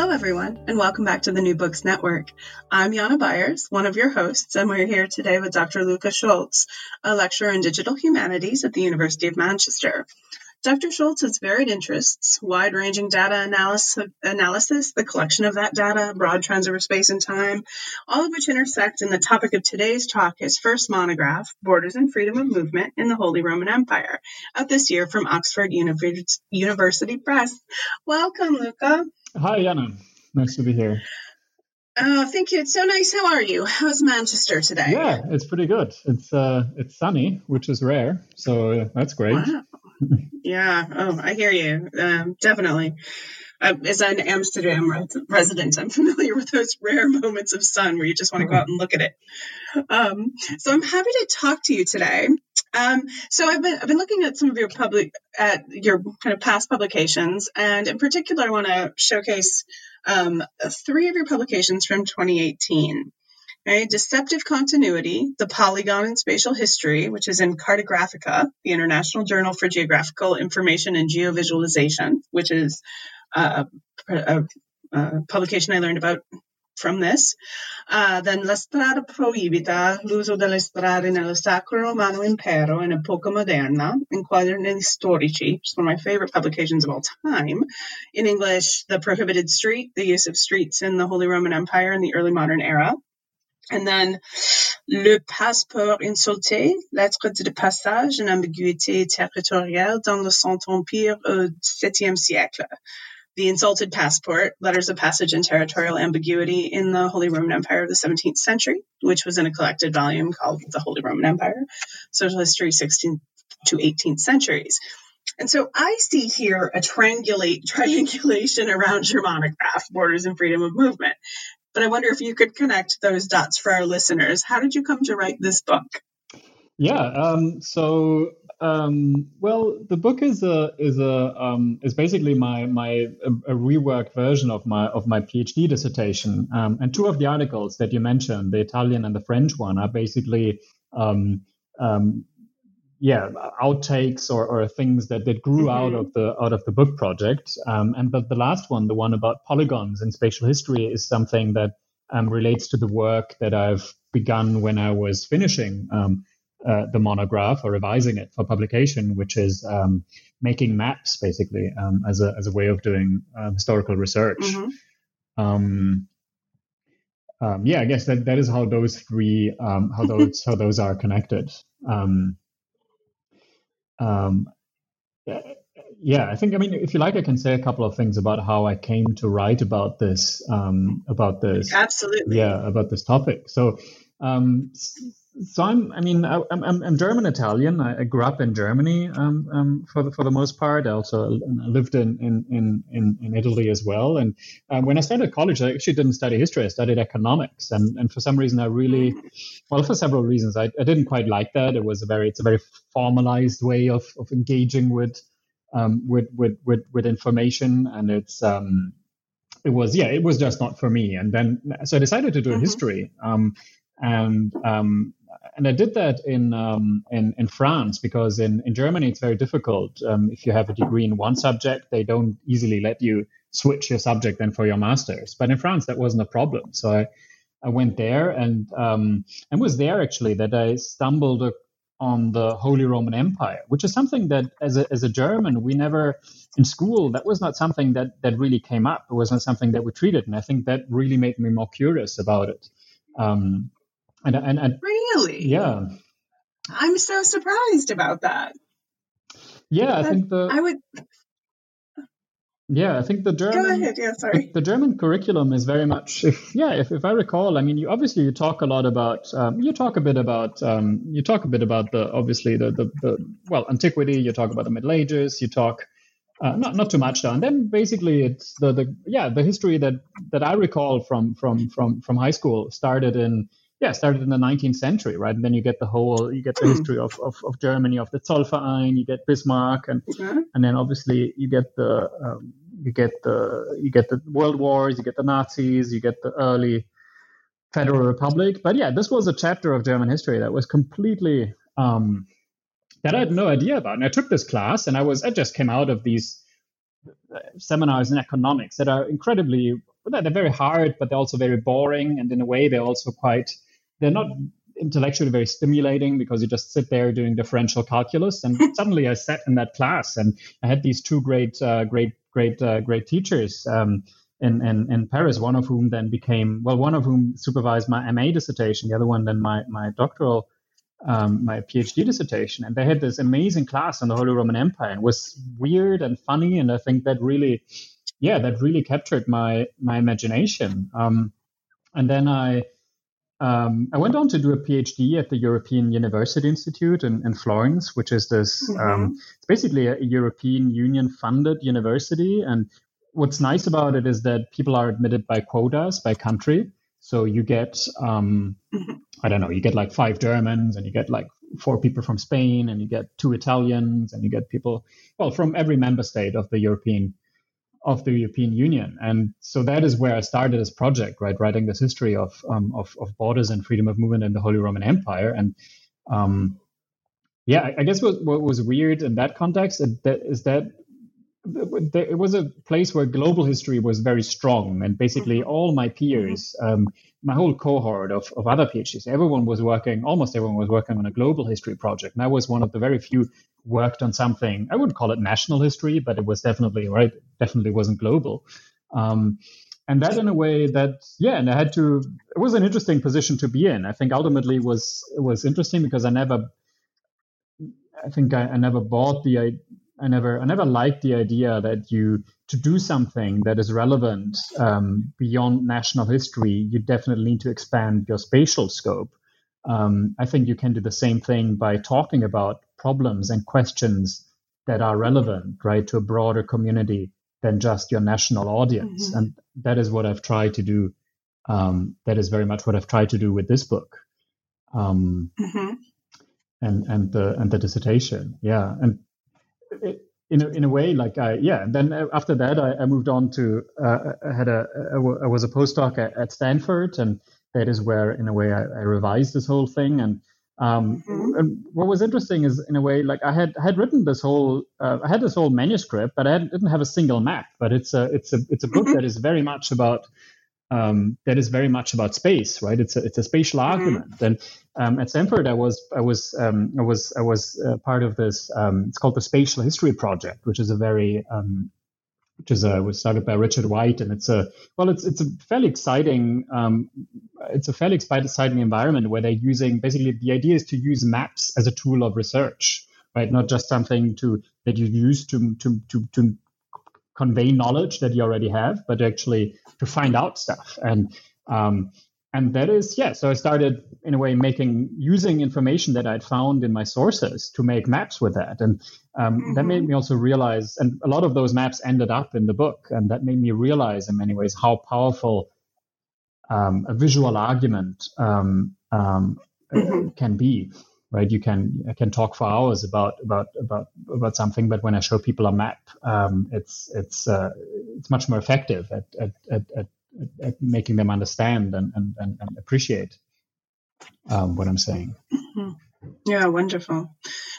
Hello, everyone, and welcome back to the New Books Network. I'm Jana Byars, one of your hosts, and we're here today with Dr. Luca Scholz, a lecturer in digital humanities at the University of Manchester. Dr. Scholz has varied interests, wide ranging data analysis, analysis, the collection of that data, broad trends over space and time, all of which intersect in the topic of today's talk, his first monograph, Borders and Freedom of Movement in the Holy Roman Empire, out this year from Oxford University Press. Welcome, Luca. Hi, Jana. Nice to be here. Oh, thank you. It's so nice. How are you? How's Manchester today? Yeah, it's pretty good. It's uh, it's sunny, which is rare, so uh, that's great. Wow. yeah. Oh, I hear you. Um, definitely. Uh, as an Amsterdam resident, I'm familiar with those rare moments of sun where you just want to go out and look at it. Um, so I'm happy to talk to you today. Um, so I've been I've been looking at some of your public at your kind of past publications, and in particular, I want to showcase um, three of your publications from 2018. Right? Deceptive Continuity, The Polygon in Spatial History, which is in Cartographica, the International Journal for Geographical Information and Geovisualization, which is uh, a, a, publication I learned about from this. Uh, then La strada proibita, l'uso delle strade nello Sacro Romano Impero in epoca moderna, in quaderni storici, which is one of my favorite publications of all time. In English, The Prohibited Street, the use of streets in the Holy Roman Empire in the early modern era. And then Le Passeport Insulté, lettre de passage, une ambiguïté territoriale dans le Saint Empire au VIIe siècle the Insulted Passport, Letters of Passage and Territorial Ambiguity in the Holy Roman Empire of the 17th Century, which was in a collected volume called The Holy Roman Empire, Social History 16th to 18th Centuries. And so I see here a triangulate, triangulation around your monograph, Borders and Freedom of Movement. But I wonder if you could connect those dots for our listeners. How did you come to write this book? Yeah, um, so um, well, the book is a is a um, is basically my my a, a, reworked version of my of my PhD dissertation. Um, and two of the articles that you mentioned, the Italian and the French one, are basically um, um, yeah outtakes or, or things that, that grew mm-hmm. out of the out of the book project. Um, and but the last one, the one about polygons in spatial history, is something that relates to the work that I've begun when I was finishing. Um, uh, the monograph or revising it for publication, which is um, making maps basically um, as a as a way of doing uh, historical research. Mm-hmm. Um, um, yeah, I guess that, that is how those three um, how those how those are connected. Um, yeah, I think I mean if you like, I can say a couple of things about how I came to write about this about this. Absolutely. Yeah, about this topic. So. Um, so I'm, I mean, I, am I'm German Italian. I, grew up in Germany um, um, for the for the most part. I also lived in in in, in Italy as well. And um, when I started college, I actually didn't study history. I studied economics, and and for some reason, I really, well, for several reasons, I, I didn't quite like that. It was a very it's a very formalized way of of engaging with um, with, with with with information, and it's um, it was yeah, it was just not for me. And then so I decided to do mm-hmm. history. Um, and um, and I did that in um, in, in France because in, in Germany it's very difficult. Um, if you have a degree in one subject, they don't easily let you switch your subject then for your masters. But in France that wasn't a problem. So I, I went there and um, and was there actually that I stumbled on the Holy Roman Empire, which is something that as a as a German we never in school that was not something that that really came up. It wasn't something that we treated, and I think that really made me more curious about it. Um, and, and, and really, yeah, I'm so surprised about that. Yeah, I think the I would. Yeah, I think the German. Go ahead. Yeah, sorry. The German curriculum is very much, if yeah, if, if I recall, I mean, you obviously you talk a lot about, um, you talk a bit about, um, you talk a bit about the obviously the, the the well antiquity. You talk about the Middle Ages. You talk uh, not not too much though. And then basically it's the the yeah the history that that I recall from from from from high school started in yeah started in the 19th century right and then you get the whole you get the hmm. history of, of, of Germany of the Zollverein you get Bismarck and mm-hmm. and then obviously you get the um, you get the you get the world wars you get the Nazis you get the early Federal Republic but yeah this was a chapter of German history that was completely um, that I had no idea about. And I took this class, and I was I just came out of these uh, seminars in economics that are incredibly they're very hard, but they're also very boring, and in a way they're also quite they're not intellectually very stimulating because you just sit there doing differential calculus. And suddenly I sat in that class, and I had these two great, uh, great, great, uh, great teachers. Um, in, in, in Paris, one of whom then became, well, one of whom supervised my MA dissertation, the other one then my, my doctoral um, my PhD dissertation, and they had this amazing class on the Holy Roman Empire. It was weird and funny, and I think that really, yeah, that really captured my my imagination. Um, and then I um, I went on to do a PhD at the European University Institute in, in Florence, which is this mm-hmm. Um, it's basically a European Union funded university. And what's nice about it is that people are admitted by quotas by country. So you get, um. I don't know, you get like five Germans and you get like four people from Spain and you get two Italians and you get people, well, from every member state of the European of the European Union. And so that is where I started this project, right, writing this history of um, of, of, borders and freedom of movement in the Holy Roman Empire. And um, yeah, I guess what, what was weird in that context is that, is that it was a place where global history was very strong, and basically mm-hmm. all my peers, um, my whole cohort of, of other PhDs, everyone was working, almost everyone was working on a global history project. And I was one of the very few worked on something. I wouldn't call it national history, but it was definitely right. Definitely wasn't global. Um, and that in a way that yeah and i had to it was an interesting position to be in i think ultimately was it was interesting because i never i think i, I never bought the I never I never liked the idea that you to do something that is relevant um, beyond national history, you definitely need to expand your spatial scope. Um, I think you can do the same thing by talking about problems and questions that are relevant, right, to a broader community than just your national audience. Mm-hmm. And that is what I've tried to do. Um, that is very much what I've tried to do with this book. Um, mm-hmm. And and the and the dissertation, yeah, and in a, in a way, like I, yeah. And then after that, I, I moved on to, uh, I had a, I was a postdoc at, at, Stanford, and that is where, in a way, I, I revised this whole thing. And, um, mm-hmm. and what was interesting is, in a way, like I had I had written this whole, uh, I had this whole manuscript, but I didn't have a single map. But it's a, it's a, it's a book mm-hmm. that is very much about um, that is very much about space, right? It's a it's a spatial mm-hmm. argument. And um, at Stanford, I was I was um, I was I was uh, part of this. Um, it's called the Spatial History Project, which is a very um, which is a, was started by Richard White, and it's a well, it's it's a fairly exciting um, it's a fairly exciting environment where they're using basically the idea is to use maps as a tool of research, right? Not just something to that you use to to to to convey knowledge that you already have, but actually to find out stuff. And um, and that is yeah. So I started in a way making using information that I'd found in my sources to make maps with that, and um, mm-hmm. that made me also realize. And a lot of those maps ended up in the book, and that made me realize in many ways how powerful um, a visual argument um, um, mm-hmm. can be right? You can I can talk for hours about about about about something, but when I show people a map, um, it's it's uh, it's much more effective at at, at, at, at making them understand and and, and, appreciate um, what I'm saying. Mm-hmm. Yeah, wonderful.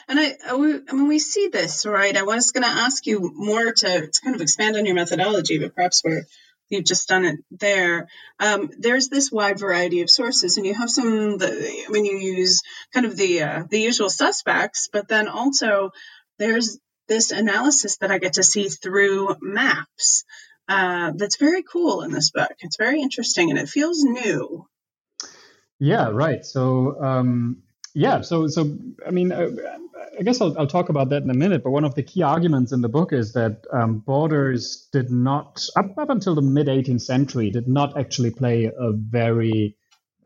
And I, I, mean, we see this, right? I was going to ask you more to, to kind of expand on your methodology, but perhaps we're you've just done it there. Um, there's this wide variety of sources, and you have some. The, I mean, you use kind of the uh, the usual suspects, but then also there's this analysis that I get to see through maps. Uh, that's very cool in this book. It's very interesting, and it feels new. Yeah, right. So. Um yeah, so so I mean, uh, I guess I'll, I'll talk about that in a minute. But one of the key arguments in the book is that um, borders did not, up, up until the mid 18th century, did not actually play a very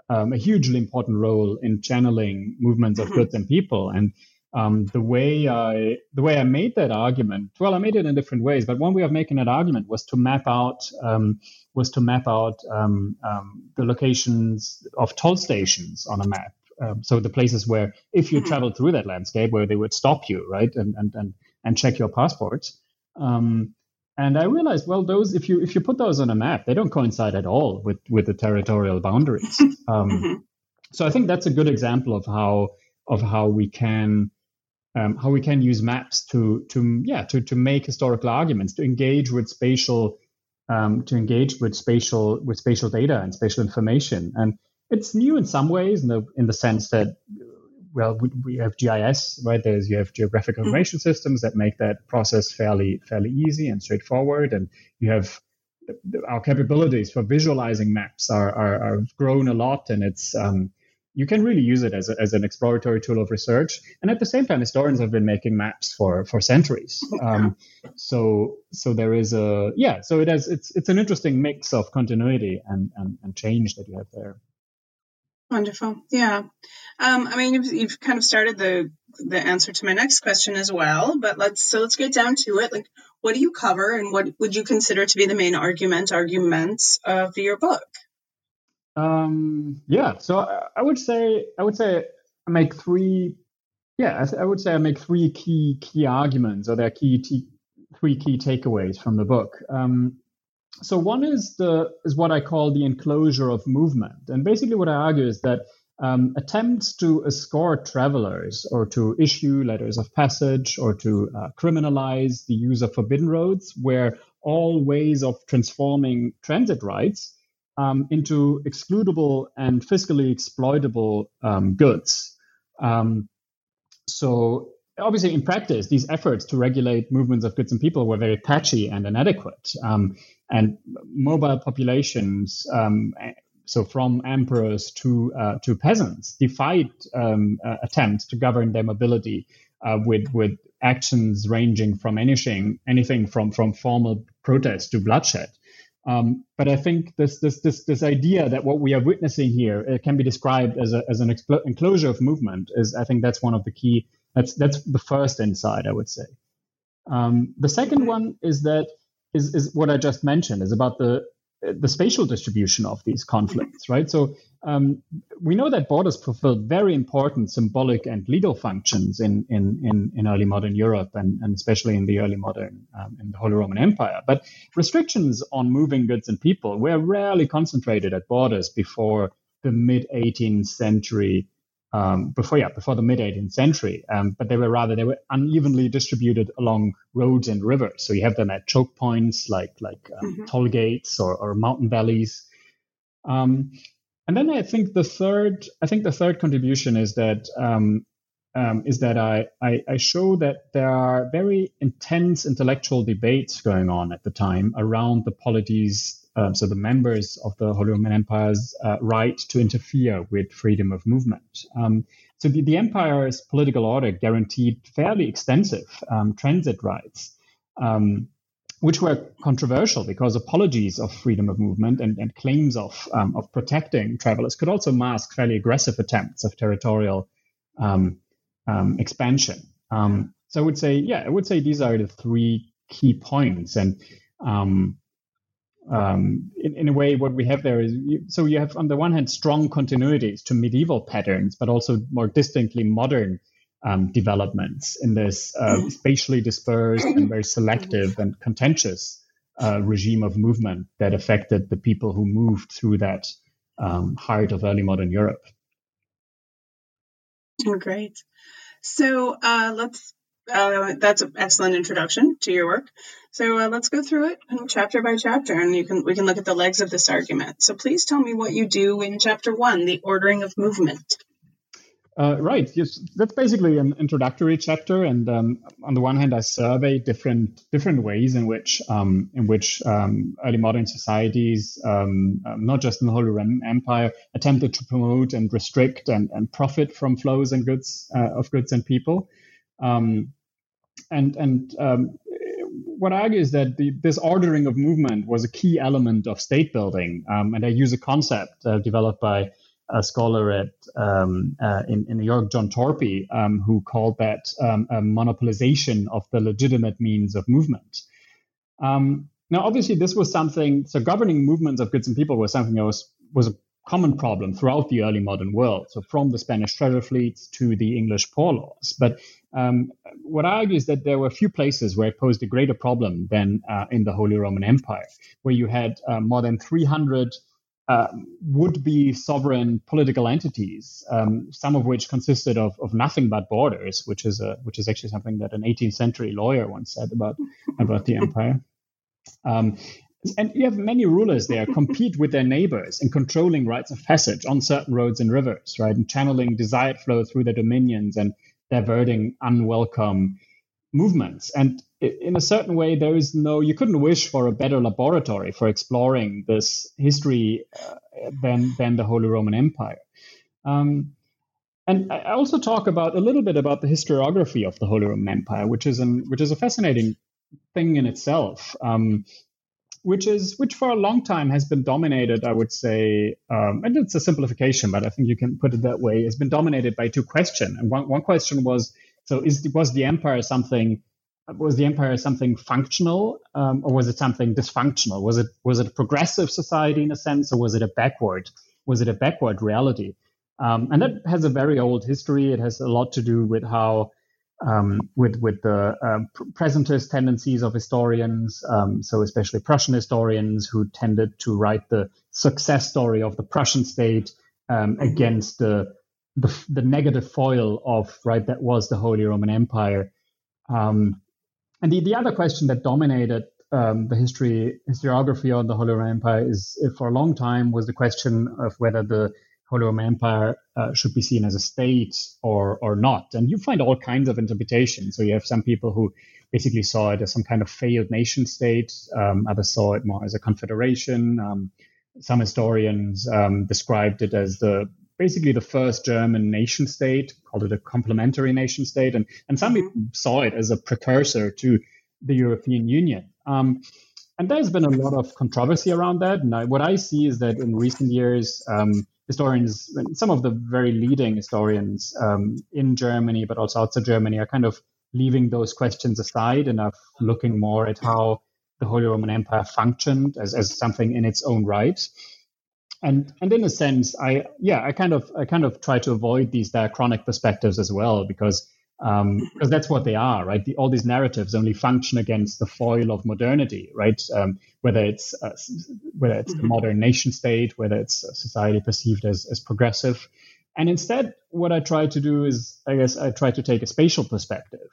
um, a hugely important role in channeling movements of mm-hmm. goods and people. And um, the way I the way I made that argument, well, I made it in different ways, but one way of making that argument was to map out um, was to map out um, um, the locations of toll stations on a map. Um, so the places where, if you mm-hmm. travel through that landscape, where they would stop you, right, and and and, and check your passports. Um, and I realized, well, those if you if you put those on a map, they don't coincide at all with with the territorial boundaries. Um, mm-hmm. So I think that's a good example of how of how we can um, how we can use maps to to yeah to to make historical arguments to engage with spatial um, to engage with spatial with spatial data and spatial information and it's new in some ways in the in the sense that well we, we have GIS right there's you have geographic mm-hmm. information mm-hmm. systems that make that process fairly fairly easy and straightforward and you have our capabilities for visualizing maps are, are, are grown a lot and it's um, you can really use it as, a, as an exploratory tool of research. And at the same time, historians have been making maps for for centuries. Um, so so there is a yeah. So it has it's it's an interesting mix of continuity and and, and change that you have there. Wonderful. Yeah. Um, I mean, you've, you've kind of started the the answer to my next question as well, but let's so let's get down to it. Like, what do you cover, and what would you consider to be the main argument arguments of your book? Um, yeah. So I, I, would say I would say I make three. Yeah, I, I would say I make three key key arguments, or there are key t- three key takeaways from the book. Um, so one is the is what I call the enclosure of movement, and basically what I argue is that um, attempts to escort travelers or to issue letters of passage or to uh, criminalize the use of forbidden roads, where all ways of transforming transit rights um, into excludable and fiscally exploitable um, goods. Um, so obviously in practice, these efforts to regulate movements of goods and people were very patchy and inadequate. Um, and mobile populations, um, so from emperors to uh, to peasants, defied um, uh, attempts to govern their mobility uh, with with actions ranging from anything anything from from formal protest to bloodshed. Um, but I think this, this this this idea that what we are witnessing here can be described as a, as an expl- enclosure of movement is I think that's one of the key that's that's the first insight I would say. Um, the second one is that is, is what I just mentioned is about the the spatial distribution of these conflicts, right? So um, we know that borders fulfilled very important symbolic and legal functions in in, in, in early modern Europe and, and especially in the early modern um, in the Holy Roman Empire. But restrictions on moving goods and people were rarely concentrated at borders before the mid 18th century um, before yeah before the mid 18th century. Um, but they were rather they were unevenly distributed along roads and rivers. So you have them at choke points like like um, mm-hmm. toll gates or, or mountain valleys. Um, and then I think the third I think the third contribution is that um, um, is that I, I, I show that there are very intense intellectual debates going on at the time around the polities um, so the members of the Holy Roman Empire's uh, right to interfere with freedom of movement. Um, so the, the, empire's political order guaranteed fairly extensive um, transit rights, um, which were controversial because apologies of freedom of movement and, and claims of, um, of protecting travelers could also mask fairly aggressive attempts of territorial um, expansion. so I would say, yeah, I would say these are the three key points. And um, um, in, in, a way, what we have there is so you have, on the one hand, strong continuities to medieval patterns, but also more distinctly modern um, developments in this uh, spatially dispersed and very selective and contentious uh, regime of movement that affected the people who moved through that um, heart of early modern Europe. Great. So uh, let's uh, that's an excellent introduction to your work. So uh, let's go through it chapter by chapter, and you can we can look at the legs of this argument. So please tell me what you do in chapter one, the ordering of movement. Uh, right. Yes, that's basically an introductory chapter, and um, on the one hand, I survey different different ways in which um, in which um, early modern societies, um, um, not just in the Holy Roman Empire, attempted to promote and restrict and, and profit from flows and goods uh, of goods and people. Um, and and what I argue is that the, this ordering of movement was a key element of state building, and I use a concept uh, developed by a scholar at um, uh, in, in, New York, John Torpey, um, who called that um, a monopolization of the legitimate means of movement. Um, now, obviously, this was something. So, governing movements of goods and people was something that was was a common problem throughout the early modern world. So, from the Spanish treasure fleets to the English poor laws. But um, what I argue is that there were a few places where it posed a greater problem than uh, in the Holy Roman Empire, where you had uh, more than 300 uh, would be sovereign political entities, um, some of which consisted of, of nothing but borders, which is a, which is actually something that an 18th century lawyer once said about about the empire. Um, and you have many rulers there compete with their neighbors in controlling rights of passage on certain roads and rivers, right, and channeling desired flow through their dominions and diverting unwelcome movements. And in a certain way, there is no, you couldn't wish for a better laboratory for exploring this history uh, than, than the Holy Roman Empire. Um, and I also talk about a little bit about the historiography of the Holy Roman Empire, which is an, which is a fascinating thing in itself. Um, which is which for a long time has been dominated, I would say, um, and it's a simplification, but I think you can put it that way. Has been dominated by two questions, and one one question was: so is was the empire something was the empire something functional um, or was it something dysfunctional? Was it was it a progressive society in a sense or was it a backward was it a backward reality? Um, and that has a very old history. It has a lot to do with how um, with with the um, presentist tendencies of historians um, so especially prussian historians who tended to write the success story of the prussian state um, mm-hmm. against the, the, the negative foil of right that was the holy roman empire um, and the, the other question that dominated um, the history historiography on the Holy Roman Empire is, for a long time, was the question of whether the Holy Roman Empire uh, should be seen as a state or or not. And you find all kinds of interpretations. So you have some people who basically saw it as some kind of failed nation state. Um, others saw it more as a confederation. Um, some historians um, described it as the basically the first German nation state, called it a complementary nation state, and and some mm-hmm. people saw it as a precursor to the European Union. Um, and there's been a lot of controversy around that. And I, what I see is that in recent years, um, historians, some of the very leading historians um, in Germany, but also outside Germany, are kind of leaving those questions aside and are looking more at how the Holy Roman Empire functioned as, as something in its own right. And and in a sense i yeah i kind of i kind of try to avoid these diachronic perspectives as well because um, because that's what they are, right? The, all these narratives only function against the foil of modernity, right? Um, whether it's uh, whether it's the mm-hmm. modern nation state, whether it's a society perceived as as progressive, and instead, what I try to do is, I guess, I try to take a spatial perspective,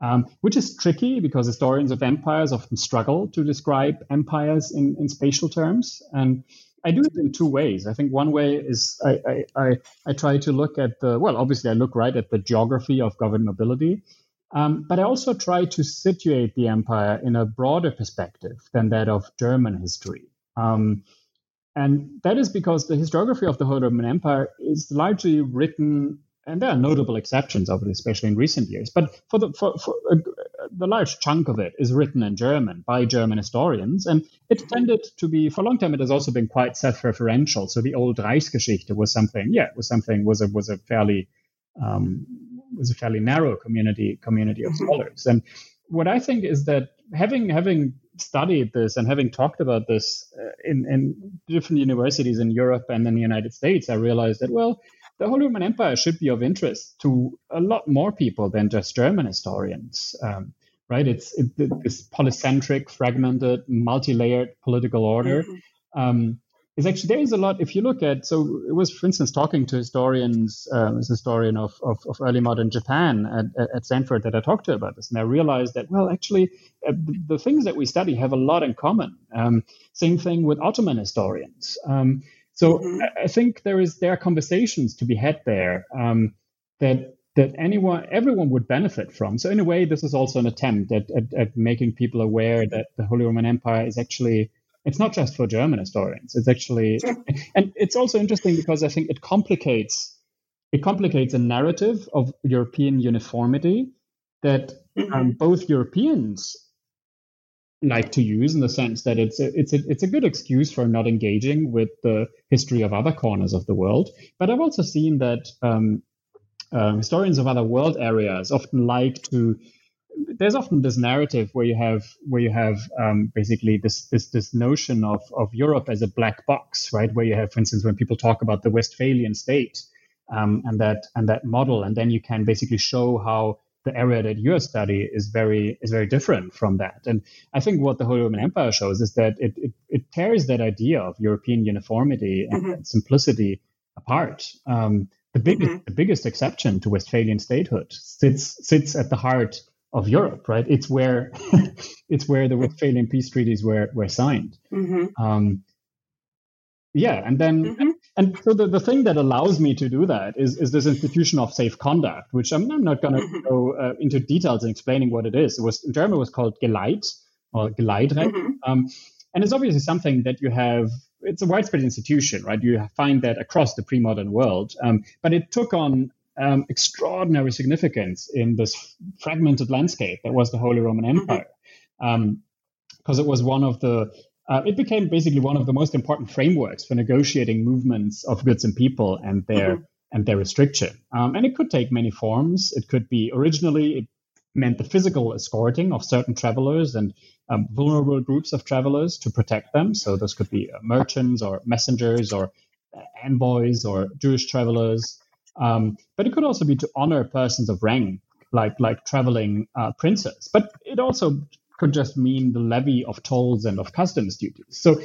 um, which is tricky because historians of empires often struggle to describe empires in in spatial terms, and I do it in two ways. I think one way is I, I, I, I, try to look at the, well, obviously I look right at the geography of governability, um, but I also try to situate the empire in a broader perspective than that of German history. Um, and that is because the historiography of the Holy Roman Empire is largely written and there are notable exceptions of it, especially in recent years. But for the for, for uh, the large chunk of it is written in German by German historians, and it tended to be for a long time. It has also been quite self-referential. So the old Reichsgeschichte was something, yeah, was something was a was a fairly um, was a fairly narrow community community of mm-hmm. scholars. And what I think is that having having studied this and having talked about this uh, in, in different universities in Europe and in the United States, I realized that well the Holy Roman Empire should be of interest to a lot more people than just German historians. Um, right? It's it, this polycentric, fragmented, multi-layered political order. Mm-hmm. Um, is actually there is a lot. If you look at, so it was, for instance, talking to historians, uh, as historian of, of, of, early modern Japan at, at, Stanford that I talked to about this, and I realized that well, actually, uh, the, the, things that we study have a lot in common. Um, same thing with Ottoman historians. Um, so mm-hmm. I think there is there are conversations to be had there. Um, that that anyone everyone would benefit from. So in a way, this is also an attempt at, at, at making people aware that the Holy Roman Empire is actually it's not just for German historians. It's actually and it's also interesting because I think it complicates it complicates a narrative of European uniformity that mm-hmm. um, both Europeans like to use in the sense that it's a, it's a, it's a good excuse for not engaging with the history of other corners of the world. But I've also seen that um, uh, historians of other world areas often like to. There's often this narrative where you have where you have um, basically this this this notion of of Europe as a black box, right? Where you have, for instance, when people talk about the Westphalian state um, and that and that model, and then you can basically show how the area that you study is very is very different from that. And I think what the Holy Roman Empire shows is that it it, it tears that idea of European uniformity and, mm-hmm. simplicity apart. Um, the biggest mm-hmm. the biggest exception to Westphalian statehood sits sits at the heart of Europe, right? It's where it's where the Westphalian peace treaties were were signed. Mm-hmm. Um, yeah, and then mm-hmm. and so the, the thing that allows me to do that is is this institution of safe conduct, which I'm, I'm not going to mm-hmm. go uh, into details in explaining what it is. It was in German it was called Geleit or Geleitrecht, mm-hmm. um, and it's obviously something that you have. It's a widespread institution, right? You find that across the pre-modern world, um, but it took on um, extraordinary significance in this fragmented landscape that was the Holy Roman mm-hmm. Empire, because um, it was one of the uh, it became basically one of the most important frameworks for negotiating movements of goods and people and their mm-hmm. and their restriction. Um, and it could take many forms. It could be originally it meant the physical escorting of certain travelers and um, vulnerable groups of travelers to protect them. So those could be uh, merchants or messengers or uh, envoys or Jewish travelers. Um, but it could also be to honor persons of rank, like like traveling uh, princes. But it also could just mean the levy of tolls and of customs duties. So,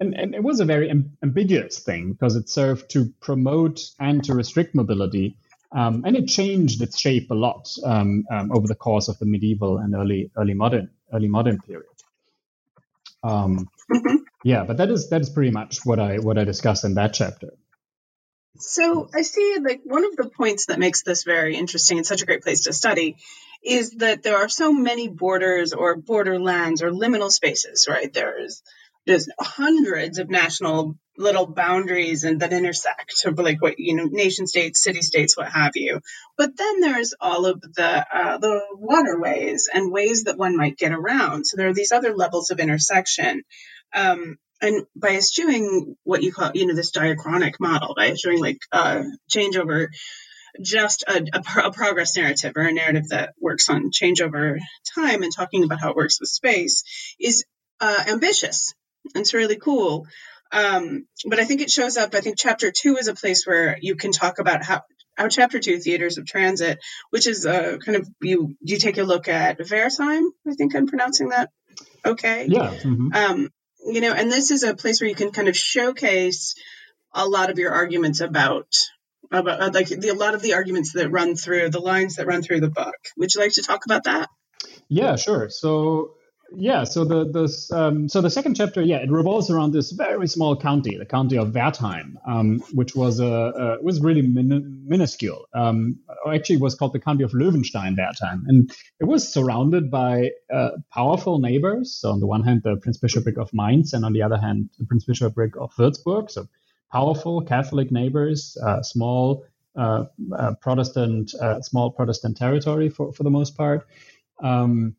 and, and it was a very amb- ambiguous thing because it served to promote and to restrict mobility. Um, and it changed its shape a lot um, um, over the course of the medieval and early early modern early modern period. Um, mm-hmm. Yeah, but that is that is pretty much what I what I discuss in that chapter. So I see like one of the points that makes this very interesting and such a great place to study is that there are so many borders or borderlands or liminal spaces, right? There's just hundreds of national little boundaries and that intersect of like what you know nation states city states what have you. But then there's all of the uh, the waterways and ways that one might get around. So there are these other levels of intersection. Um, and by eschewing what you call you know this diachronic model by eschewing like uh, changeover just a, a, a, progress narrative or a narrative that works on change over time and talking about how it works with space is uh, ambitious. It's really cool. Um, but I think it shows up. I think chapter two is a place where you can talk about how chapter two theaters of transit, which is a uh, kind of you you take a look at Wertheim. I think I'm pronouncing that okay. Yeah. Mm-hmm. Um, you know, and this is a place where you can kind of showcase a lot of your arguments about about uh, like the, a lot of the arguments that run through the lines that run through the book. Would you like to talk about that? Yeah, sure. So yeah, so the this um, so the second chapter, yeah, it revolves around this very small county, the county of Wertheim, um, which was a uh, was really min- minuscule. Um, actually, was called the county of Löwenstein Wertheim, and it was surrounded by uh, powerful neighbors. So on the one hand, the Prince Bishopric of Mainz, and on the other hand, the Prince Bishopric of Würzburg. So powerful Catholic neighbors, uh, small uh, uh, Protestant, uh, small Protestant territory for, for the most part. Um,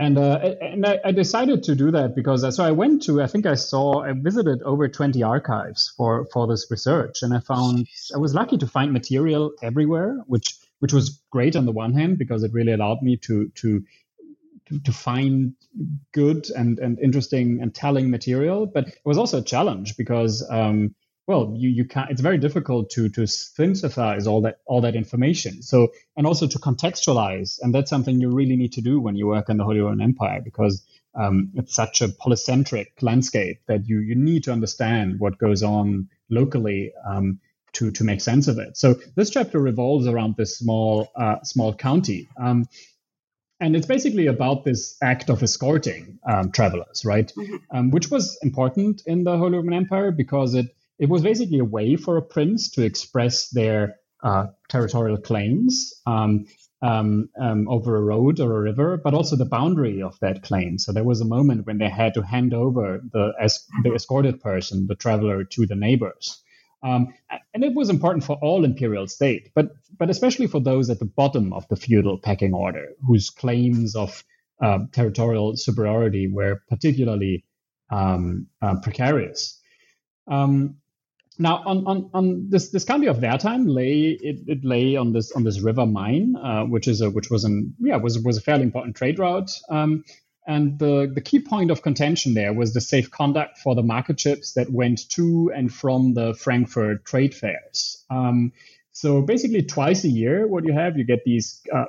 and uh, and I, I, decided to do that because so I went to I think I saw I visited over 20 archives for for this research and I found I was lucky to find material everywhere which which was great on the one hand because it really allowed me to to to, find good and, and interesting and telling material. But it was also a challenge because, um, well, you, you can't, it's very difficult to, to synthesize all that, all that information. So, and also to contextualize. And that's something you really need to do when you work in the Holy Roman Empire because um, it's such a polycentric landscape that you, you need to understand what goes on locally. Um, to, to make sense of it. So this chapter revolves around this small uh, small county, um, and it's basically about this act of escorting um, travelers, right? Mm-hmm. Um, which was important in the Holy Roman Empire because it it was basically a way for a prince to express their uh, territorial claims um, um, um, over a road or a river, but also the boundary of that claim. So there was a moment when they had to hand over the, as, the escorted person, the traveler, to the neighbors. Um, and it was important for all imperial state, but but especially for those at the bottom of the feudal pecking order, whose claims of uh, territorial superiority were particularly um, uh, precarious. Um, now, on, on, on this this county of Wertheim lay it, it lay on this on this river Main, uh, which is a which was an yeah was was a fairly important trade route. Um, and the, the key point of contention there was the safe conduct for the market ships that went to and from the Frankfurt trade fairs. Um, so basically, twice a year, what you have, you get these uh,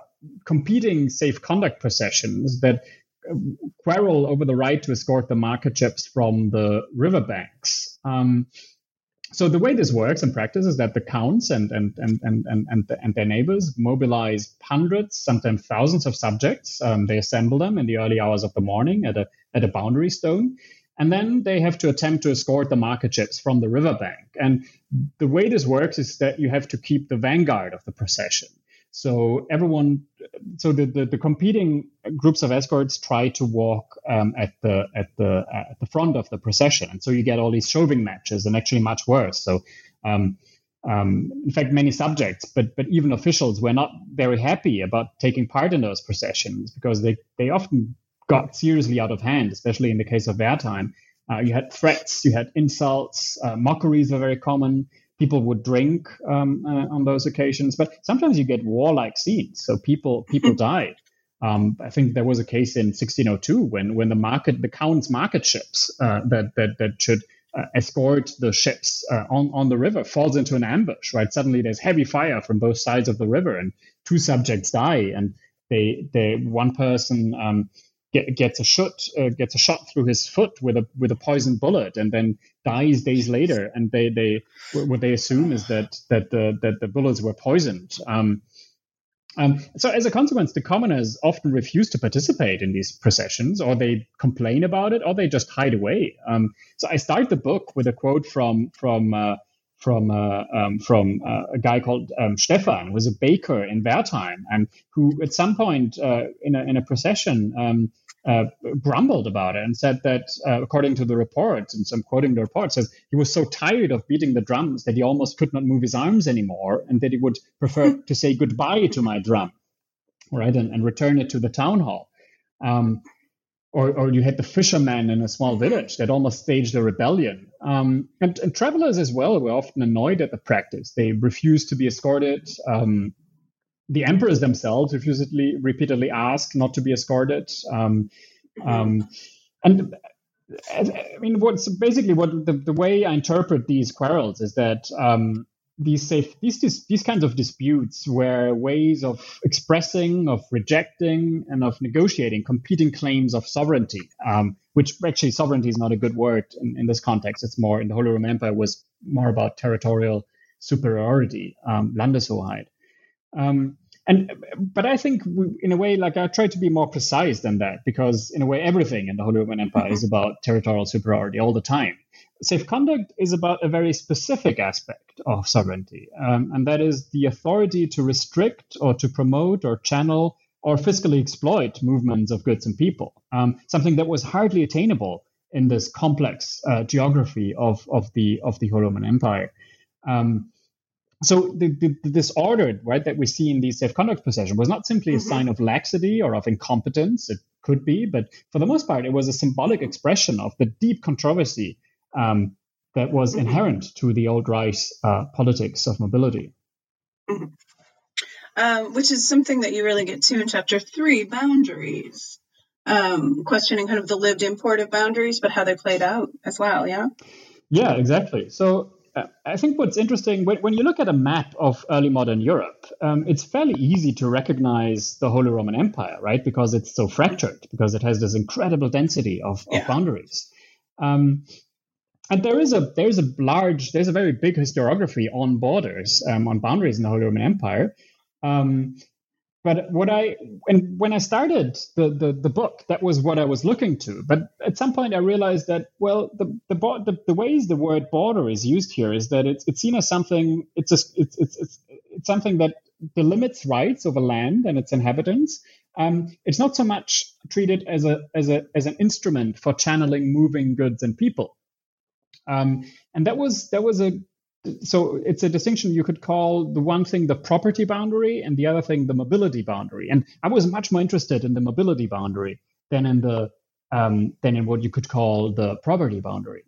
competing safe conduct processions that uh, quarrel over the right to escort the market ships from the riverbanks. Um, so the way this works in practice is that the counts and and and and and and, and their neighbors mobilize hundreds, sometimes thousands of subjects. Um, they assemble them in the early hours of the morning at a at a boundary stone, and then they have to attempt to escort the market ships from the riverbank. And the way this works is that you have to keep the vanguard of the procession. So everyone, so the, the, the, competing groups of escorts try to walk um, at the at the at the front of the procession, and so you get all these shoving matches, and actually much worse. So, um, um, in fact, many subjects, but but even officials, were not very happy about taking part in those processions because they they often got seriously out of hand, especially in the case of Wertheim. Uh, you had threats, you had insults, uh, mockeries were very common people would drink um, uh, on those occasions. But sometimes you get warlike scenes, so people people died. Um, I think there was a case in 1602 when when the market the count's market ships uh, that that that should uh, escort the ships uh, on on the river falls into an ambush. Right, suddenly there's heavy fire from both sides of the river, and two subjects die, and they they one person. Um, get, gets a shot uh, gets a shot through his foot with a with a poisoned bullet and then dies days later and they they what they assume is that that the that the bullets were poisoned um, um, so as a consequence, the commoners often refuse to participate in these processions, or they complain about it, or they just hide away. Um, so I start the book with a quote from from uh, from uh, um, from uh, a guy called um, Stefan, who was a baker in Wertheim, and who at some point uh, in a in a procession um, uh, grumbled about it and said that, uh, according to the reports, and so I'm quoting the report, says he was so tired of beating the drums that he almost could not move his arms anymore, and that he would prefer to say goodbye to my drum, right, and, and return it to the town hall. Um, or, or you had the fishermen in a small village that almost staged a rebellion. Um, and, and, travelers as well were often annoyed at the practice. They refused to be escorted. Um, the emperors themselves repeatedly repeatedly asked not to be escorted. Um, um, and I mean, what's basically what the, the way I interpret these quarrels is that um, these these, these these kinds of disputes were ways of expressing, of rejecting, and of negotiating competing claims of sovereignty. Um, which actually sovereignty is not a good word in, in, this context. It's more in the Holy Roman Empire was more about territorial superiority, um, Landeshoheit. Um, and but I think we, in a way, like I try to be more precise than that because in a way, everything in the Holy Roman Empire mm-hmm. is about territorial superiority all the time. Safe conduct is about a very specific aspect of sovereignty, um, and that is the authority to restrict or to promote or channel or fiscally exploit movements of goods and people. Um, something that was hardly attainable in this complex uh, geography of, of the of the Holy Roman Empire. Um, so the, the, the, disorder right that we see in these safe conduct procession was not simply a mm-hmm. sign of laxity or of incompetence it could be but for the most part it was a symbolic expression of the deep controversy um, that was mm-hmm. inherent to the old Reich uh, politics of mobility mm-hmm. um, which is something that you really get to in chapter three boundaries um, questioning kind of the lived import of boundaries but how they played out as well yeah yeah exactly so I think what's interesting when, you look at a map of early modern Europe, um, it's fairly easy to recognize the Holy Roman Empire, right? Because it's so fractured, because it has this incredible density of, yeah. of boundaries. Um, and there is a there's a large there's a very big historiography on borders um, on boundaries in the Holy Roman Empire. Um, but what I and when I started the, the, the book, that was what I was looking to. But at some point, I realized that well, the the, the, the ways the word border is used here is that it's it's seen as something. It's a, it's, it's it's it's something that delimits rights over land and its inhabitants. Um, it's not so much treated as a as a as an instrument for channeling moving goods and people. Um, and that was that was a so it's a distinction you could call the one thing the property boundary and the other thing the mobility boundary. And I was much more interested in the mobility boundary than in the um, than in what you could call the property boundary.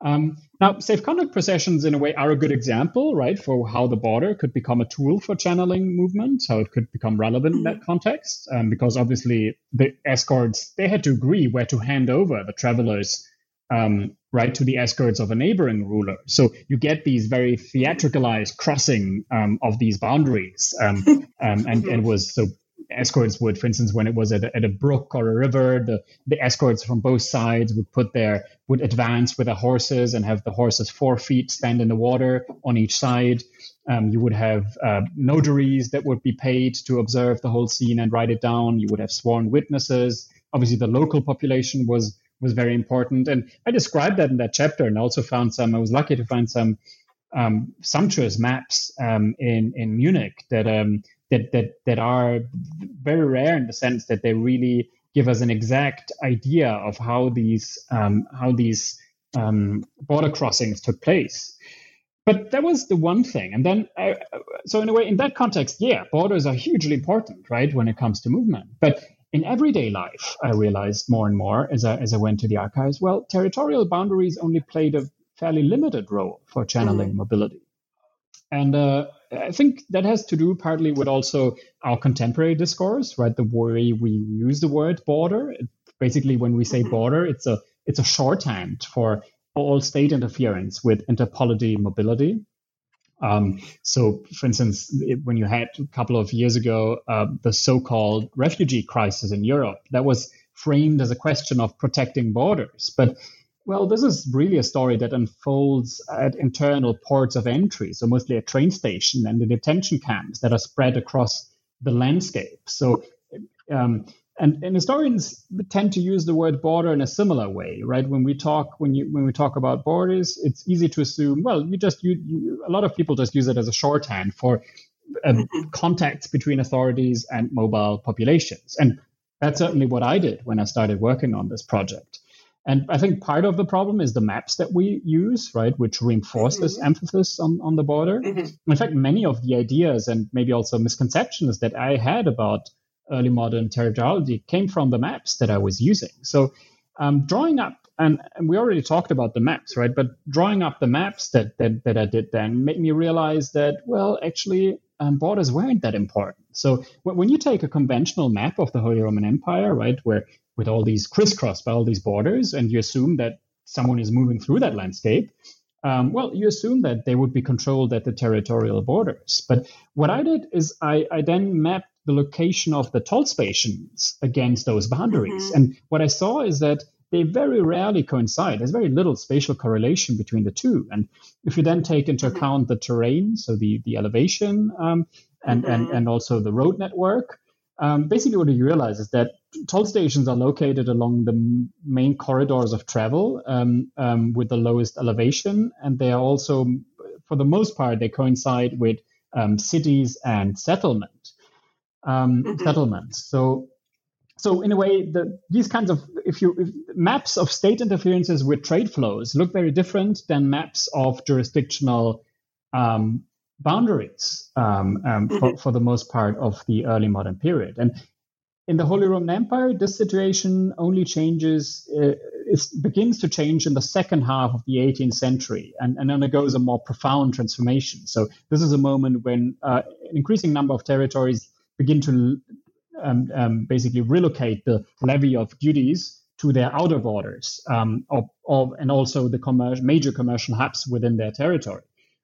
Um, now, safe conduct processions, in a way, are a good example, right, for how the border could become a tool for channeling movement, how it could become relevant in that mm-hmm. context. Um, because obviously, the escorts they had to agree where to hand over the travelers um, right to the escorts of a neighboring ruler. So you get these very theatricalized crossing um, of these boundaries, um, um, and and was so escorts would, for instance, when it was at a, at a brook or a river, the the escorts from both sides would put their would advance with their horses and have the horses four feet stand in the water on each side. Um, you would have uh, notaries that would be paid to observe the whole scene and write it down. You would have sworn witnesses. Obviously, the local population was was very important. And I described that in that chapter and also found some, I was lucky to find some um, sumptuous maps um, in, in Munich that, um, that, that, that are very rare in the sense that they really give us an exact idea of how these, um, how these um, border crossings took place. But that was the one thing. And then, I, so in a way, in that context, yeah, borders are hugely important, right, when it comes to movement. But in everyday life, I realized more and more as I, as I went to the archives, well, territorial boundaries only played a fairly limited role for channeling mm-hmm. mobility. And uh, I think that has to do partly with also our contemporary discourse, right? The way we use the word border. Basically, when we say border, it's a it's a shorthand for all state interference with interpolity mobility. Um, so, for instance, it, when you had a couple of years ago uh, the so-called refugee crisis in Europe, that was framed as a question of protecting borders. But well, this is really a story that unfolds at internal ports of entry, so mostly at train station and the detention camps that are spread across the landscape. So um, and, and historians tend to use the word border in a similar way, right? When we talk when you when we talk about borders, it's easy to assume. Well, you just you, you a lot of people just use it as a shorthand for um, contacts between authorities and mobile populations, and that's certainly what I did when I started working on this project. And I think part of the problem is the maps that we use, right, which reinforce mm-hmm. this emphasis on, on the border. Mm-hmm. In fact, many of the ideas and maybe also misconceptions that I had about early modern territoriality came from the maps that I was using. So um, drawing up, and, and, we already talked about the maps, right? But drawing up the maps that, that, that I did then made me realize that, well, actually, um, borders weren't that important. So when you take a conventional map of the Holy Roman Empire, right, where with all these crisscrossed by all these borders, and you assume that someone is moving through that landscape, um, well, you assume that they would be controlled at the territorial borders. But what I did is I, I then mapped the location of the toll stations against those boundaries. Mm-hmm. And what I saw is that they very rarely coincide. There's very little spatial correlation between the two. And if you then take into mm-hmm. account the terrain, so the, the elevation um, and, mm-hmm. and, and also the road network, um, basically what you realize is that toll stations are located along the main corridors of travel um, um, with the lowest elevation. And they are also, for the most part, they coincide with um, cities and settlement um, mm-hmm. settlements. So, so in a way, the, these kinds of if you if maps of state interferences with trade flows look very different than maps of jurisdictional um, boundaries um, um, mm-hmm. for, for the most part of the early modern period. And in the Holy Roman Empire, this situation only changes, uh, it begins to change in the second half of the 18th century and, and undergoes a more profound transformation. So, this is a moment when uh, an increasing number of territories begin to um, um, basically relocate the levy of duties to their outer borders, um, or, or, and also the major commercial hubs within their territory.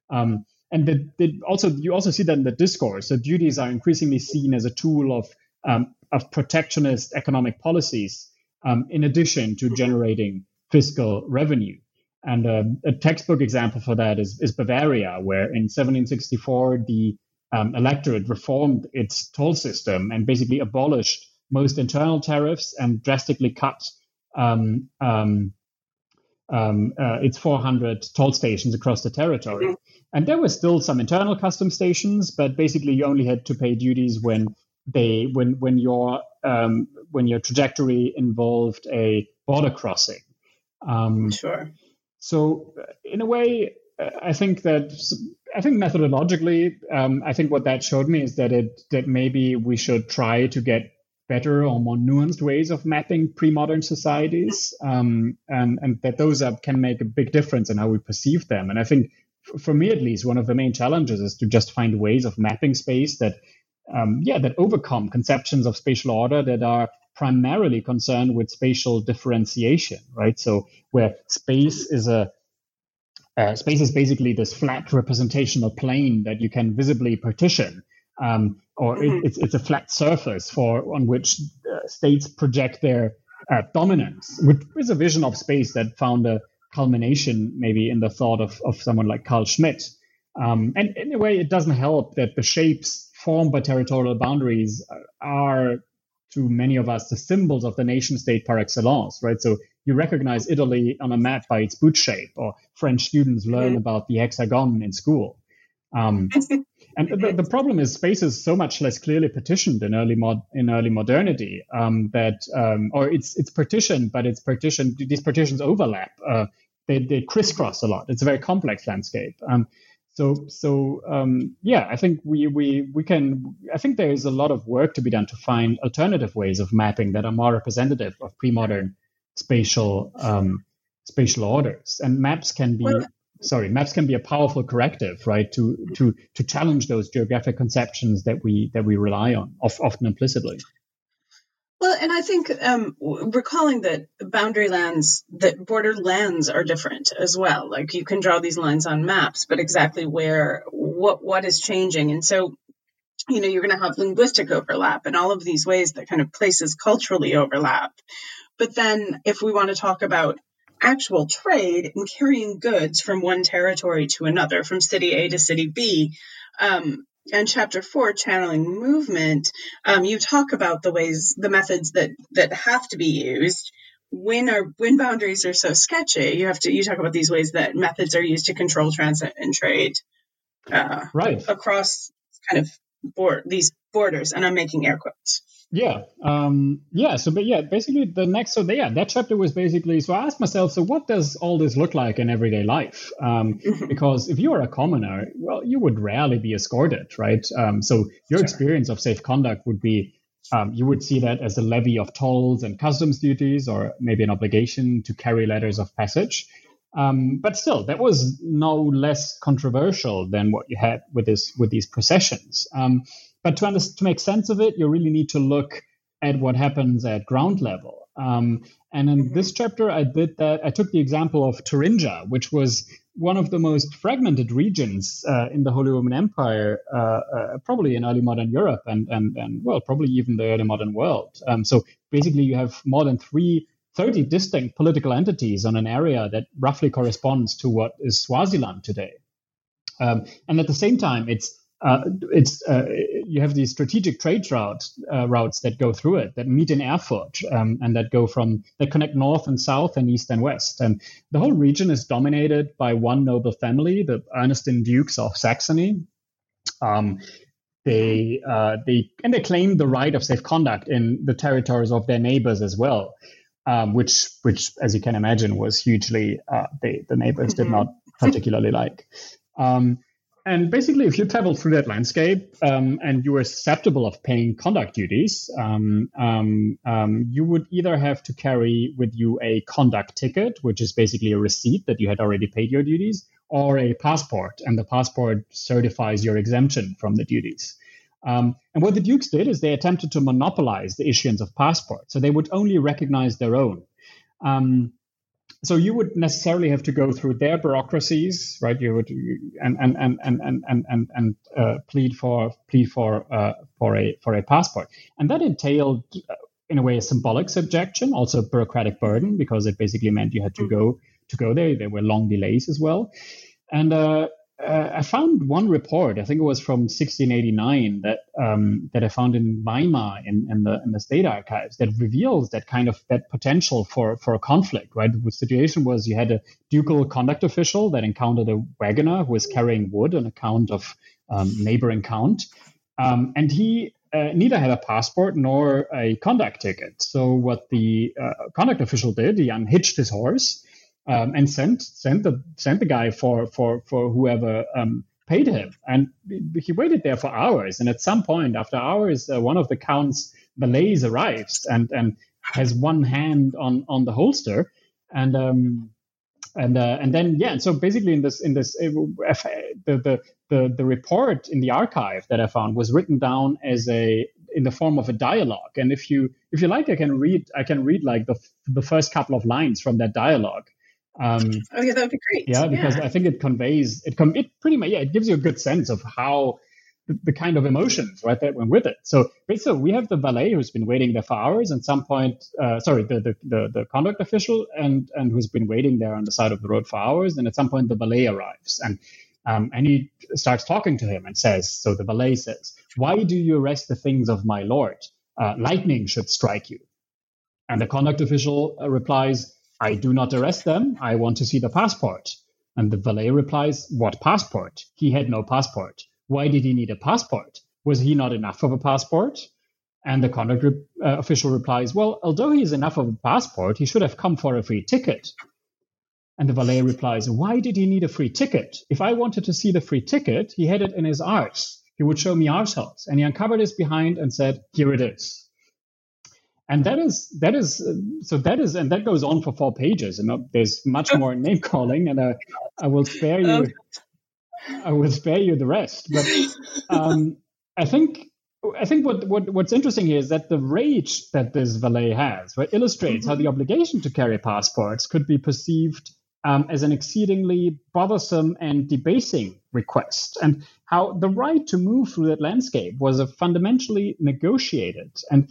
Um, and the, the, also, you also see that in the discourse. So duties are increasingly seen as a tool of um, of protectionist economic policies, um, in addition to generating fiscal revenue. And a textbook example for that is, is Bavaria, where in 1764 the um, electorate reformed its toll system and basically abolished most internal tariffs and drastically cut um, um, um, uh, its 400 toll stations across the territory. Mm-hmm. And there were still some internal custom stations, but basically you only had to pay duties when they when when your um, when your trajectory involved a border crossing. Um, sure. So uh, in a way, I think that I think methodologically, um, I think what that showed me is that it that maybe we should try to get better or more nuanced ways of mapping pre-modern societies, um, and and that those are, can make a big difference in how we perceive them. And I think, for me at least, one of the main challenges is to just find ways of mapping space that, um, yeah, that overcome conceptions of spatial order that are primarily concerned with spatial differentiation, right? So where space is a uh, space is basically this flat representational plane that you can visibly partition, um, or mm-hmm. it, it's, it's a flat surface for on which uh, states project their uh, dominance, which is a vision of space that found a culmination maybe in the thought of, of someone like Carl Schmitt. Um, and in a way, it doesn't help that the shapes formed by territorial boundaries are to many of us the symbols of the nation state par excellence, right? So you recognize Italy on a map by its boot shape, or French students learn mm-hmm. about the hexagon in school. Um, and the, the, problem is space is so much less clearly partitioned in early mod, in early modernity um, that, um, or it's it's partitioned, but it's partitioned. These partitions overlap. Uh, they, they crisscross a lot. It's a very complex landscape. Um, so so um, yeah, I think we we we can. I think there is a lot of work to be done to find alternative ways of mapping that are more representative of pre-modern spatial um, spatial orders. And maps can be well, sorry, maps can be a powerful corrective, right, to to to challenge those geographic conceptions that we that we rely on, often implicitly. Well, and I think um, recalling that boundary lands, that border lands are different as well. Like you can draw these lines on maps, but exactly where, what, what is changing, and so you know you're going to have linguistic overlap and all of these ways that kind of places culturally overlap but then if we want to talk about actual trade and carrying goods from one territory to another, from city A to city B, um, and chapter four, channeling movement, um, you talk about the ways, the methods that that have to be used when our when boundaries are so sketchy. You have to you talk about these ways that methods are used to control transit and trade, uh, right across kind of board these borders. And I'm making air quotes. Yeah, um, yeah. So, but yeah, basically the next. So, yeah, that chapter was basically. So, I asked myself, so what does all this look like in everyday life? Um, mm-hmm. because if you are a commoner, well, you would rarely be escorted, right? Um, so, your sure. experience of safe conduct would be. Um, you would see that as a levy of tolls and customs duties, or maybe an obligation to carry letters of passage. Um, but still, that was no less controversial than what you had with this with these processions. Um, but to, understand, to make sense of it, you really need to look at what happens at ground level. Um, and in this chapter, I did that. I took the example of Thuringia, which was one of the most fragmented regions uh, in the Holy Roman Empire, uh, uh, probably in early modern Europe, and, and and well, probably even the early modern world. Um, so basically, you have more than three 30 distinct political entities on an area that roughly corresponds to what is Swaziland today. Um, and at the same time, it's uh, it's uh, you have these strategic trade routes uh, routes that go through it that meet in Erfurt um, and that go from that connect north and south and east and west. And the whole region is dominated by one noble family, the Ernestine Dukes of Saxony. Um, they uh, they and they claim the right of safe conduct in the territories of their neighbors as well, um, which which as you can imagine was hugely uh, they, the neighbors did not particularly like. Um, and basically, if you travel through that landscape um, and you are susceptible of paying conduct duties, um, um, um, you would either have to carry with you a conduct ticket, which is basically a receipt that you had already paid your duties, or a passport, and the passport certifies your exemption from the duties. Um, and what the Dukes did is they attempted to monopolize the issuance of passports, so they would only recognize their own. Um, so you would necessarily have to go through their bureaucracies, right? You would and and and and and and, and uh, plead for plead for uh, for a for a passport, and that entailed, uh, in a way, a symbolic subjection, also a bureaucratic burden, because it basically meant you had to go to go there. There were long delays as well, and uh, uh, I found one report. I think it was from 1689 that um, that I found in Weimar in, in, the in the state archives that reveals that kind of that potential for for a conflict. Right, the situation was you had a ducal conduct official that encountered a wagoner who was carrying wood on account of um, neighboring count, um, and he uh, neither had a passport nor a conduct ticket. So what the uh, conduct official did, he unhitched his horse um, and sent sent the sent the guy for for for whoever um, paid him, and he waited there for hours. And at some point, after hours, uh, one of the count's valets arrives and and has one hand on on the holster, and um, and uh, and then yeah, and so basically in this in this uh, the, the the the report in the archive that I found was written down as a in the form of a dialogue. And if you if you like, I can read I can read like the the first couple of lines from that dialogue. Um, oh yeah, that would be great. Yeah, because yeah. I think it conveys it. Com- it pretty much yeah, it gives you a good sense of how the, the, kind of emotions right that went with it. So basically, we have the valet who's been waiting there for hours, and some point, uh, sorry, the, the the the conduct official, and and who's been waiting there on the side of the road for hours, and at some point the valet arrives, and um, and he starts talking to him and says, so the valet says, "Why do you arrest the things of my lord? Uh, lightning should strike you." And the conduct official uh, replies, I do not arrest them. I want to see the passport. And the valet replies, What passport? He had no passport. Why did he need a passport? Was he not enough of a passport? And the conduct re- uh, official replies, Well, although he is enough of a passport, he should have come for a free ticket. And the valet replies, Why did he need a free ticket? If I wanted to see the free ticket, he had it in his arse. He would show me arseholes. And he uncovered his behind and said, Here it is and that is that is so that is and that goes on for four pages and there's much more name calling and I, I will spare you okay. I will spare you the rest but um, I think I think what, what what's interesting here is that the rage that this valet has right, illustrates mm-hmm. how the obligation to carry passports could be perceived um, as an exceedingly bothersome and debasing request, and how the right to move through that landscape was a fundamentally negotiated and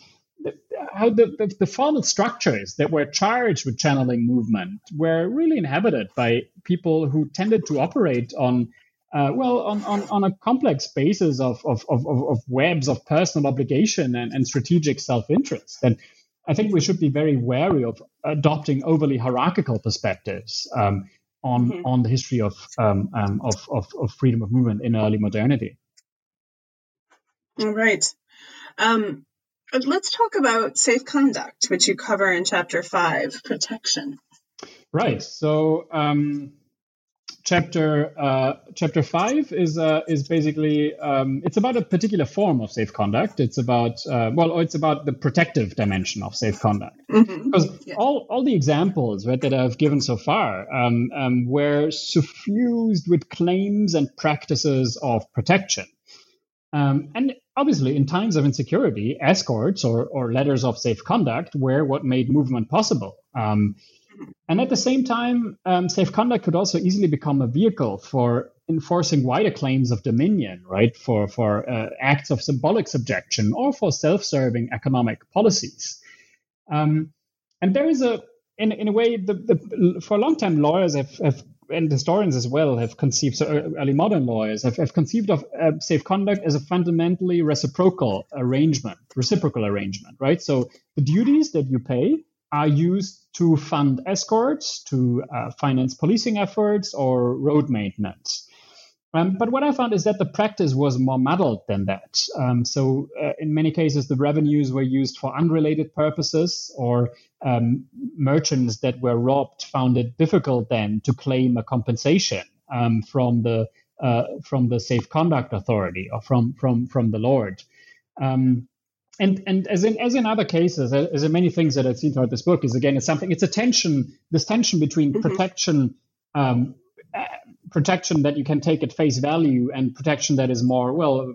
how the, the, the, formal structures that were charged with channeling movement were really inhabited by people who tended to operate on uh, well on, on, on, a complex basis of, of, of, of webs of personal obligation and, and strategic self-interest. And i think we should be very wary of adopting overly hierarchical perspectives um, on, mm-hmm. on the history of, um, um, of, of, of, freedom of movement in early modernity. All right. Um, let's talk about safe conduct, which you cover in chapter five, protection. Right. So, um, chapter uh, chapter five is uh, is basically um, it's about a particular form of safe conduct. It's about uh, well, it's about the protective dimension of safe conduct. Mm-hmm. Because yeah. all all the examples right, that I've given so far um, um, were suffused with claims and practices of protection. Um, and obviously, in times of insecurity, escorts or, or letters of safe conduct were what made movement possible. Um, and at the same time, um, safe conduct could also easily become a vehicle for enforcing wider claims of dominion, right? For for uh, acts of symbolic subjection or for self-serving economic policies. Um, and there is a, in in a way, the, the, for a long time, lawyers have, have and historians as well have conceived, so uh, early modern lawyers have, have conceived of uh, safe conduct as a fundamentally reciprocal arrangement, reciprocal arrangement, right? So the duties that you pay are used to fund escorts, to uh, finance policing efforts, or road maintenance. Um, but what I found is that the practice was more muddled than that. Um, so, uh, in many cases, the revenues were used for unrelated purposes, or um, merchants that were robbed found it difficult then to claim a compensation um, from the uh, from the Safe Conduct Authority or from from from the Lord. Um, and and as in as in other cases, as in many things that I've seen throughout this book, is again it's something. It's a tension. This tension between mm-hmm. protection um, protection that you can take at face value and protection that is more well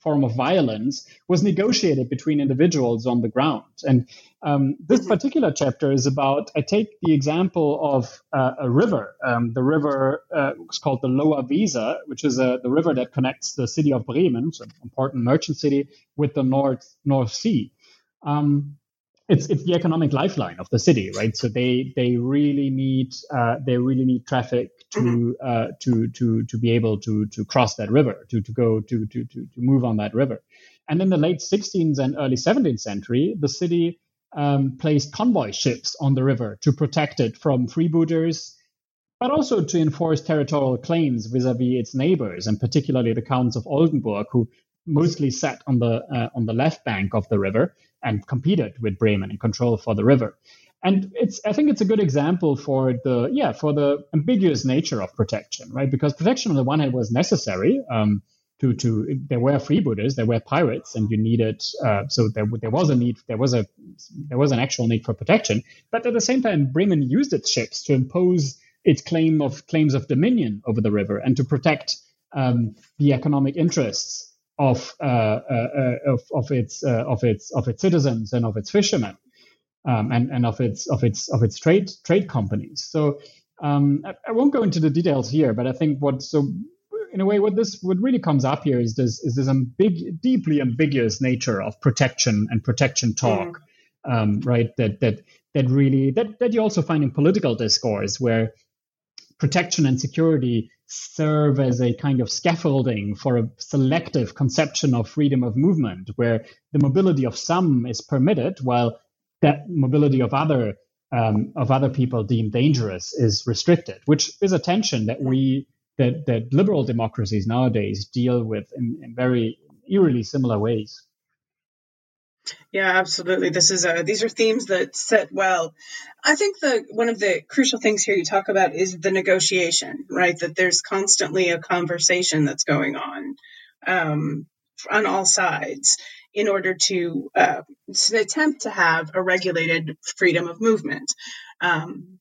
form of violence was negotiated between individuals on the ground and um, this mm-hmm. particular chapter is about i take the example of uh, a river um, the river uh, is called the lower weser which is uh, the river that connects the city of bremen so an important merchant city with the north north sea um, it's it's the economic lifeline of the city, right? So they they really need uh, they really need traffic to mm-hmm. uh, to to to be able to to cross that river, to to go to to to to move on that river. And in the late 16th and early 17th century, the city um, placed convoy ships on the river to protect it from freebooters, but also to enforce territorial claims vis-a-vis its neighbors, and particularly the counts of Oldenburg, who mostly sat on the uh, on the left bank of the river and competed with Bremen in control for the river. And it's I think it's a good example for the yeah for the ambiguous nature of protection, right? Because protection on the one hand was necessary. Um, to, to there were freebooters, there were pirates, and you needed uh, so there there was a need, there was a there was an actual need for protection. But at the same time, Bremen used its ships to impose its claim of claims of dominion over the river and to protect um, the economic interests of, uh, uh, uh, of, of its uh, of its of its citizens and of its fishermen um, and and of its of its of its trade trade companies. So um, I, I, won't go into the details here, but I think what so in a way what this what really comes up here is this is this ambig- deeply ambiguous nature of protection and protection talk, mm. um, right? That that that really that that you also find in political discourse where protection and security serve as a kind of scaffolding for a selective conception of freedom of movement, where the mobility of some is permitted, while that mobility of other um, of other people deemed dangerous is restricted, which is a tension that we that that liberal democracies nowadays deal with in, in very eerily similar ways. Yeah, absolutely. This is a, these are themes that sit well. I think the one of the crucial things here you talk about is the negotiation, right? That there's constantly a conversation that's going on um, on all sides in order to uh, attempt to have a regulated freedom of movement. Um,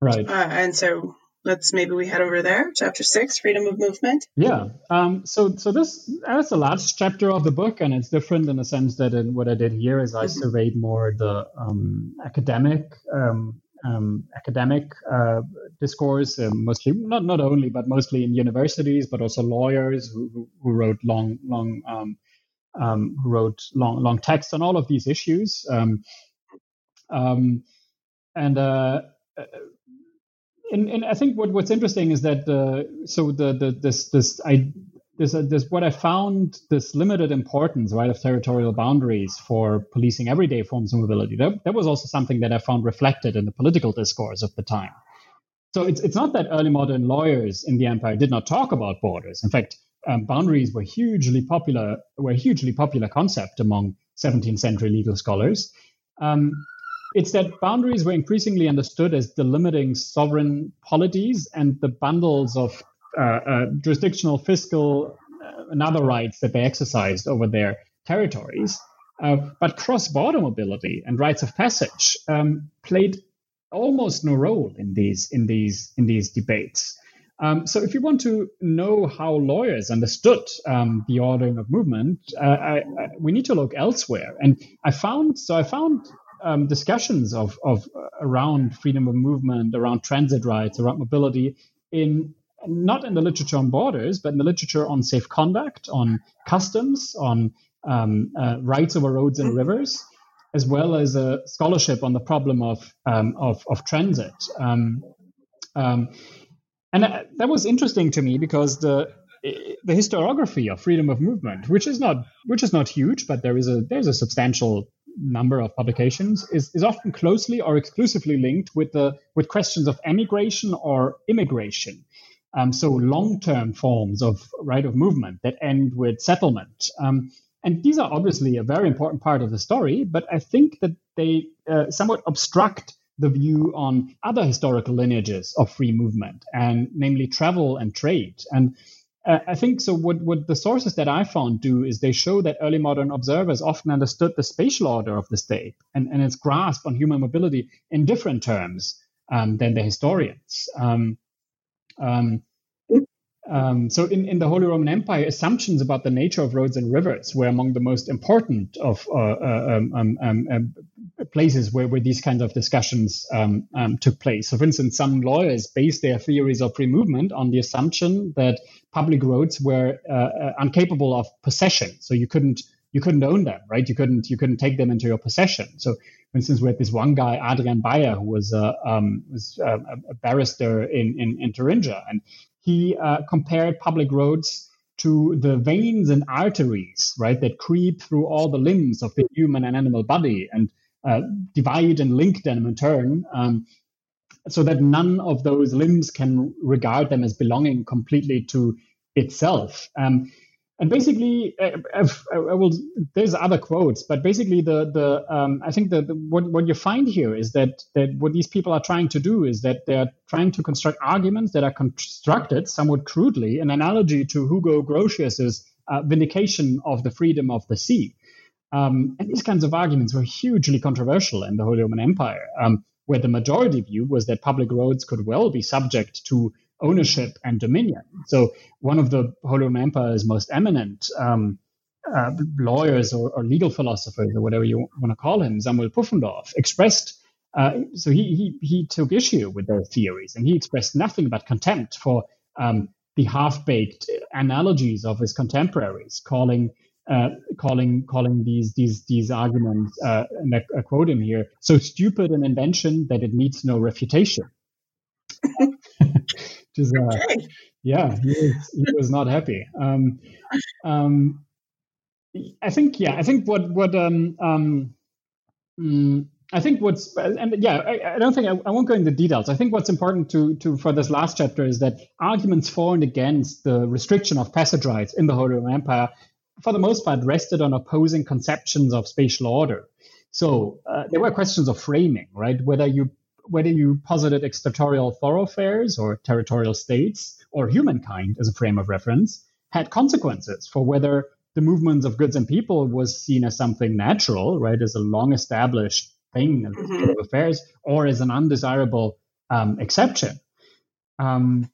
right. Uh, and so let's maybe we head over there chapter six freedom of movement yeah um, so so this that's the last chapter of the book and it's different in the sense that in, what i did here is i mm-hmm. surveyed more the um, academic um, um academic uh, discourse uh, mostly not not only but mostly in universities but also lawyers who, who, who wrote long long um, um, wrote long long texts on all of these issues and uh, and, and I think what, what's interesting is that uh, so the, the this this I this, uh, this what I found this limited importance right of territorial boundaries for policing everyday forms of mobility that, that was also something that I found reflected in the political discourse of the time. So it's it's not that early modern lawyers in the empire did not talk about borders. In fact, um, boundaries were hugely popular were a hugely popular concept among 17th century legal scholars. Um, it's that boundaries were increasingly understood as delimiting sovereign polities and the bundles of uh, uh, jurisdictional, fiscal, uh, and other rights that they exercised over their territories. Uh, but cross-border mobility and rights of passage um, played almost no role in these in these in these debates. Um, so, if you want to know how lawyers understood um, the ordering of movement, uh, I, I, we need to look elsewhere. And I found so I found um, discussions of, of uh, around freedom of movement, around transit rights, around mobility in not in the literature on borders, but in the literature on safe conduct, on customs, on um, uh, rights over roads and rivers, as well as a scholarship on the problem of um, of, of, transit. And that was interesting to me because the the historiography of freedom of movement, which is not which is not huge, but there is a there's a substantial number of publications is, is often closely or exclusively linked with the with questions of emigration or immigration. Um, so long-term forms of right of movement that end with settlement. Um, and these are obviously a very important part of the story, but I think that they uh, somewhat obstruct the view on other historical lineages of free movement, and namely travel and trade. And uh, I think so. What, what the sources that I found do is they show that early modern observers often understood the spatial order of the state and, and its grasp on human mobility in different terms um, than the historians. Um, um, um, so, in, in the Holy Roman Empire, assumptions about the nature of roads and rivers were among the most important of uh, uh, um, um, places where, where these kinds of discussions took place. So, for instance, some lawyers based their theories of free movement on the assumption that public roads were uh, uh incapable of possession. So, you couldn't you couldn't own them, right? You couldn't you couldn't take them into your possession. So, for instance, we had this one guy, Adrian Beier, who was a um, was a, a barrister in, in in Thuringia, and he uh, compared public roads to the veins and arteries, right, that creep through all the limbs of the human and animal body and uh, divide and link them in turn, um, so that none of those limbs can regard them as belonging completely to itself. Um, and basically, uh, I, I, will. There's other quotes, but basically, the the um, I think that what what you find here is that that what these people are trying to do is that they're trying to construct arguments that are constructed somewhat crudely, an analogy to Hugo Grotius's uh, vindication of the freedom of the sea. Um, and these kinds of arguments were hugely controversial in the Holy Roman Empire, um, where the majority view was that public roads could well be subject to ownership and dominion. So one of the Holy Empire's most eminent um, uh, lawyers or, or, legal philosophers or whatever you want to call him, Samuel Pufendorf, expressed. Uh, so he, he he took issue with their theories, and he expressed nothing but contempt for um, the half-baked analogies of his contemporaries, calling uh, calling calling these these these arguments, uh, and I, I, quote him here, so stupid an invention that it needs no refutation. Just, uh, yeah, he was, he was not happy. Um, um, I think, yeah, I think what what um, um, mm, I think what's and yeah, I, I don't think I, I, won't go into details. I think what's important to to for this last chapter is that arguments for and against the restriction of passage rights in the Holy Roman Empire, for the most part, rested on opposing conceptions of spatial order. So uh, there were questions of framing, right? Whether you whether you posited extraterritorial thoroughfares or territorial states or humankind as a frame of reference had consequences for whether the movements of goods and people was seen as something natural, right, as a long established thing of mm-hmm. affairs, or as an undesirable um, exception. Um,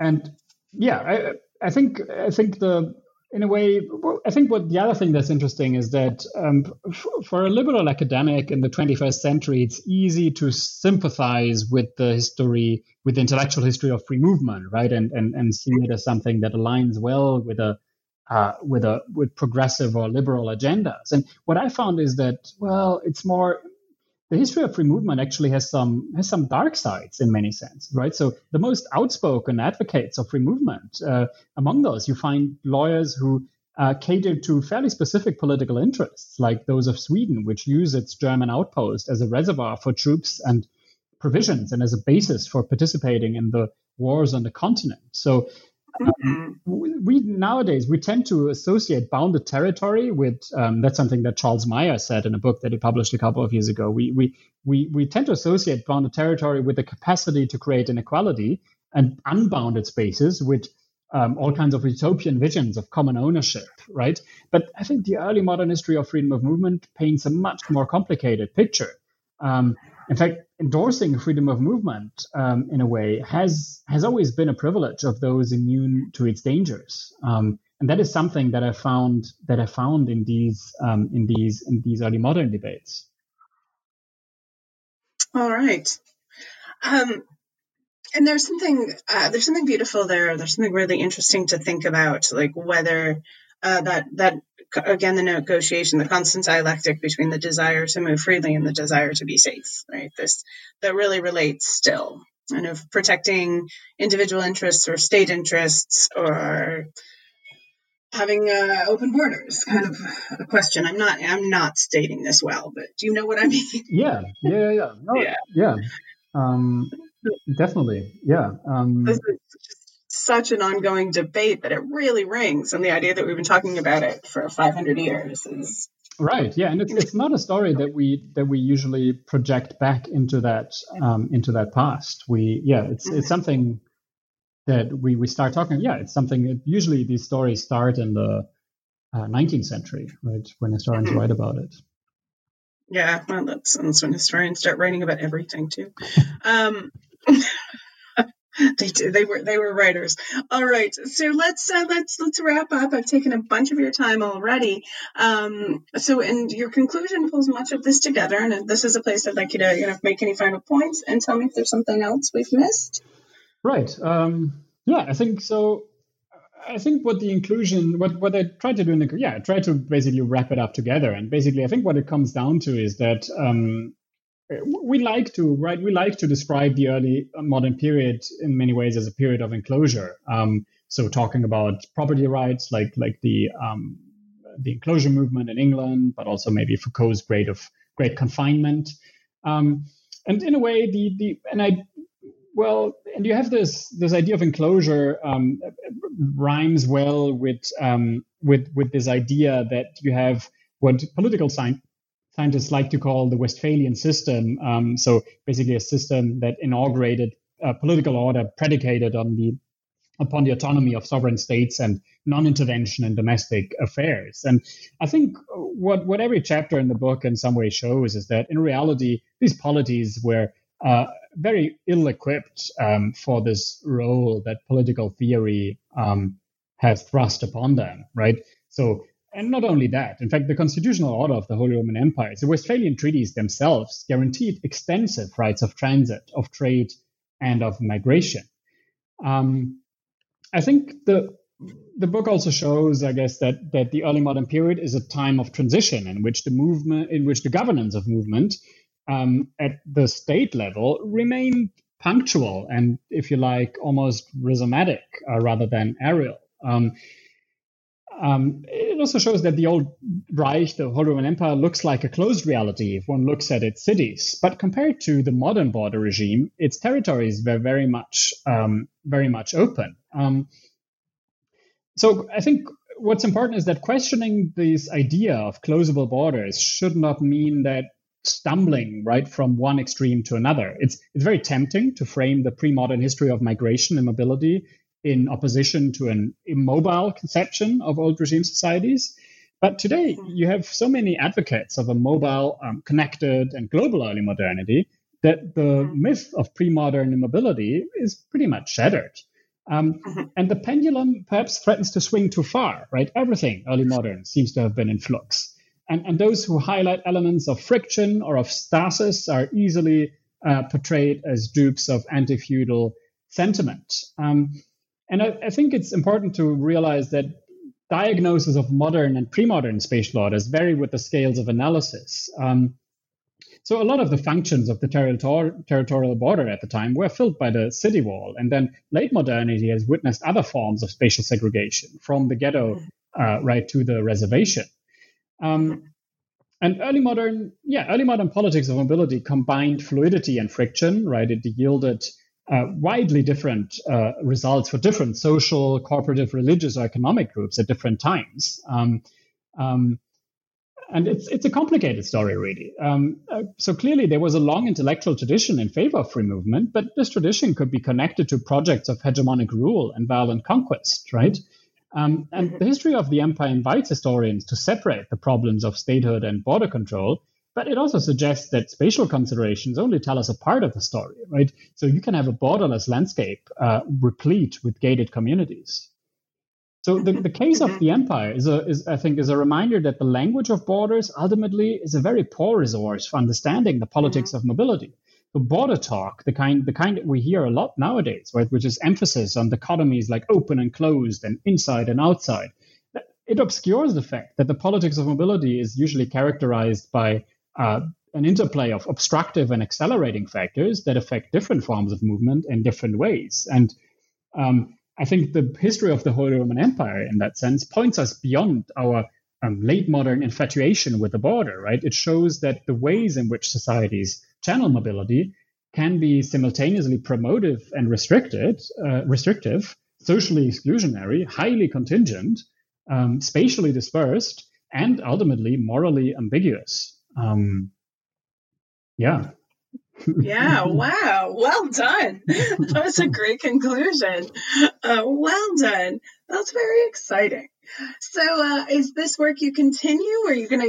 and yeah, I, I think I think the in a way, I think what the other thing that's interesting is that um, f- for a liberal academic in the 21st century, it's easy to sympathize with the history, with the intellectual history of free movement, right, and and and see it as something that aligns well with a uh, with a with progressive or liberal agendas. And what I found is that well, it's more the history of free movement actually has some has some dark sides in many sense, right? So the most outspoken advocates of free movement, uh, among those, you find lawyers who uh, cater to fairly specific political interests, like those of Sweden, which use its German outpost as a reservoir for troops and provisions and as a basis for participating in the wars on the continent. So um, we nowadays we tend to associate bounded territory with um, that's something that Charles Maier said in a book that he published a couple of years ago. We we we we tend to associate bounded territory with the capacity to create inequality and unbounded spaces with um, all kinds of utopian visions of common ownership, right? But I think the early modern history of freedom of movement paints a much more complicated picture. Um, in fact, endorsing freedom of movement um, in a way has has always been a privilege of those immune to its dangers, um, and that is something that I found that I found in these um, in these in these early modern debates. All right, um, and there's something uh, there's something beautiful there. There's something really interesting to think about, like whether uh, that that again the negotiation, the constant dialectic between the desire to move freely and the desire to be safe, right? This that really relates still, and of protecting individual interests or state interests or having uh, open borders kind of a question. I'm not i'm not stating this well but do you know what i mean? Yeah. Yeah yeah no, yeah. yeah. Um, definitely. Yeah. Um, such an ongoing debate that it really rings. And the idea that we've been talking about it for 500 years is right. Yeah, and it's, it's not a story that we that we usually project back into that um, into that past. We yeah, it's it's something that we we start talking. Yeah, it's something. That usually these stories start in the uh, 19th century, right, when historians mm-hmm. write about it. Yeah, well, that's, that's when historians start writing about everything too. Um, they they were they were writers. All right, so let's uh, let's let's wrap up. I've taken a bunch of your time already. Um, so, and your conclusion pulls much of this together, and this is a place I'd like you to you know make any final points and tell me if there's something else we've missed. Right. Um, yeah, I think so. I think what the inclusion, what what I tried to do in the yeah, I tried to basically wrap it up together, and basically I think what it comes down to is that um, we like to right we like to describe the early modern period in many ways as a period of enclosure. Um, so talking about property rights, like like the um, the enclosure movement in England, but also maybe Foucault's great of great confinement. Um, and in a way, the the and I well, and you have this this idea of enclosure um, rhymes well with um, with with this idea that you have what political science scientists like to call the Westphalian system. Um, so basically, a system that inaugurated a political order predicated on the upon the autonomy of sovereign states and non-intervention in domestic affairs. And I think what what every chapter in the book in some way shows is that in reality, these polities were uh, very ill-equipped um, for this role that political theory um, has thrust upon them. Right. So and not only that, in fact, the constitutional order of the Holy Roman Empire, the Westphalian treaties themselves guaranteed extensive rights of transit, of trade, and of migration. Um, I think the the book also shows, I guess, that that the early modern period is a time of transition in which the movement, in which the governance of movement um, at the state level remained punctual and, if you like, almost rhizomatic uh, rather than areal. Um, um, also shows that the old Reich, the Holy Roman Empire, looks like a closed reality if one looks at its cities. But compared to the modern border regime, its territories were very much, um, very much open. Um, so I think what's important is that questioning this idea of closable borders should not mean that stumbling right from one extreme to another. It's it's very tempting to frame the pre-modern history of migration and mobility in opposition to an immobile conception of old regime societies. But today, hmm. you have so many advocates of a mobile, um, connected, and global early modernity that the hmm. myth of pre modern immobility is pretty much shattered. Um, mm-hmm. and the pendulum perhaps threatens to swing too far, right? Everything early modern seems to have been in flux. And, and those who highlight elements of friction or of stasis are easily uh, portrayed as dupes of anti feudal sentiment. Um, and I, I think it's important to realize that diagnosis of modern and pre-modern spatial orders vary with the scales of analysis. Um, so a lot of the functions of the territor- territorial border at the time were filled by the city wall, and then late modernity has witnessed other forms of spatial segregation, from the ghetto uh, right to the reservation. Um, and early modern, yeah, early modern politics of mobility combined fluidity and friction, right? It yielded uh, widely different uh, results for different social, cooperative, religious, or economic groups at different times. Um, um, and it's it's a complicated story, really. Um, uh, so clearly, there was a long intellectual tradition in favor of free movement, but this tradition could be connected to projects of hegemonic rule and violent conquest, right? Um, and the history of the empire invites historians to separate the problems of statehood and border control but it also suggests that spatial considerations only tell us a part of the story, right? So you can have a borderless landscape uh, replete with gated communities. So the, the case of the empire is, a, is, I think, is a reminder that the language of borders ultimately is a very poor resource for understanding the politics mm-hmm. of mobility. The border talk, the kind, the kind that we hear a lot nowadays, right, which is emphasis on dichotomies like open and closed and inside and outside, it obscures the fact that the politics of mobility is usually characterized by uh, an interplay of obstructive and accelerating factors that affect different forms of movement in different ways. And um, I think the history of the Holy Roman Empire, in that sense, points us beyond our um, late modern infatuation with the border, right? It shows that the ways in which societies channel mobility can be simultaneously promotive and restricted, uh, restrictive, socially exclusionary, highly contingent, um, spatially dispersed, and ultimately morally ambiguous. Um, yeah. yeah, wow. Well done. That was a great conclusion. Uh, well done. That's very exciting. So, uh, is this work you continue? Or are you gonna?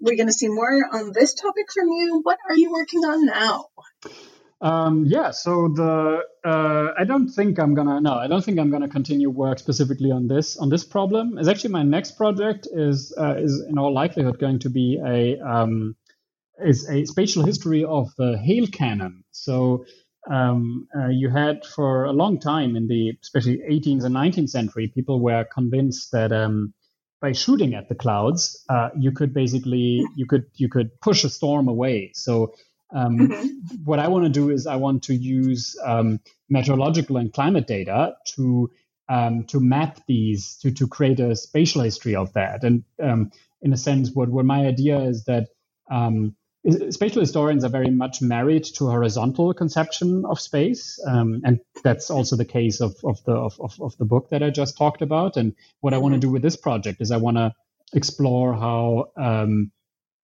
We're gonna see more on this topic from you. What are you working on now? Um, yeah, so the uh, I don't think I'm gonna no, I don't think I'm gonna continue work specifically on this on this problem. Is actually my next project is uh, is in all likelihood going to be a um, is a spatial history of the Hail cannon. So um, uh, you had for a long time in the especially 18th and 19th century, people were convinced that um, by shooting at the clouds, uh, you could basically you could you could push a storm away. So um, mm-hmm. what I want to do is I want to use um, meteorological and climate data to um, to map these to to create a spatial history of that. And um, in a sense, what what my idea is that um, spatial historians are very much married to horizontal conception of space, um, and that's also the case of, of the of, of, the book that I just talked about. And what I want to mm-hmm. do with this project is I want to explore how um,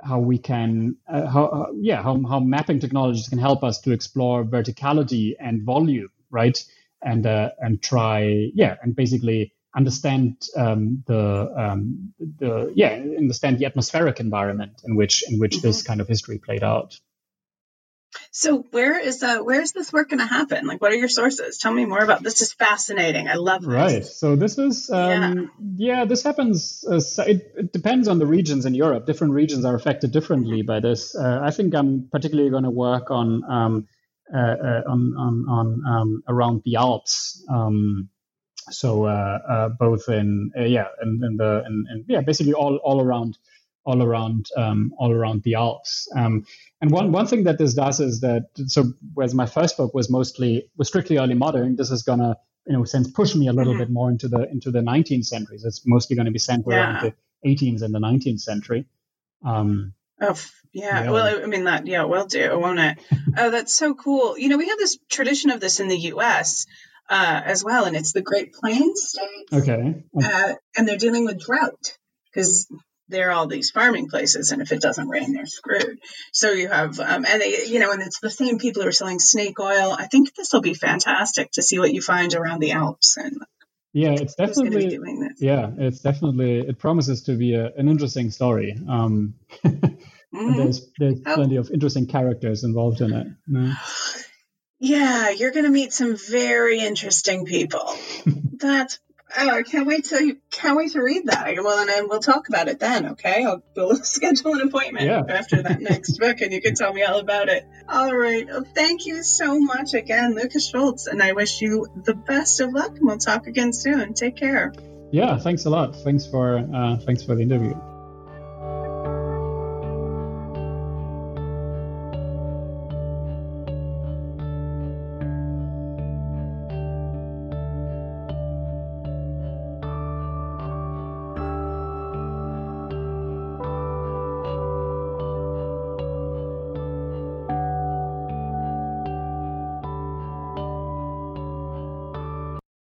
how we can uh, how uh, yeah how, how mapping technologies can help us to explore verticality and volume, right? And uh, and try yeah and basically understand um, the um, the yeah understand the atmospheric environment in which in which mm-hmm. this kind of history played out. So where is uh, where is this work going to happen? Like, what are your sources? Tell me more about this. Is fascinating. I love this. Right. So this is um, yeah. yeah. This happens. Uh, it, it, depends on the regions in Europe. Different regions are affected differently by this. Uh, I think I'm particularly going to work on um, uh, uh, on on, on um, around the Alps. Um, so uh, uh, both in uh, yeah and, and the and, and, yeah basically all all around all around um, all around the Alps. Um, and one one thing that this does is that so whereas my first book was mostly was strictly early modern, this is gonna you know sense push me a little mm-hmm. bit more into the into the 19th centuries. It's mostly going to be centered yeah. around the 18th and the 19th century. Um, Oh, yeah. yeah. Well, I mean that. Yeah, will do, won't it? oh, that's so cool. You know, we have this tradition of this in the U.S uh, as well, and it's the Great Plains states. Okay. Uh, and they're dealing with drought because there are all these farming places, and if it doesn't rain, they're screwed. So you have, um, and they, you know, and it's the same people who are selling snake oil. I think this will be fantastic to see what you find around the Alps and. Yeah, it's definitely yeah, it's definitely it promises to be a, an interesting story. Um, mm-hmm. There's there's oh. plenty of interesting characters involved in it. Yeah, you're going to meet some very interesting people. That's oh, I can't wait to can't wait to read that. Well, and then we'll talk about it then. Okay, I'll we'll schedule an appointment yeah. after that next book, and you can tell me all about it. All right. Well, thank you so much again, Lucas Schultz, and I wish you the best of luck. And we'll talk again soon. Take care. Yeah, thanks a lot. Thanks for uh, thanks for the interview.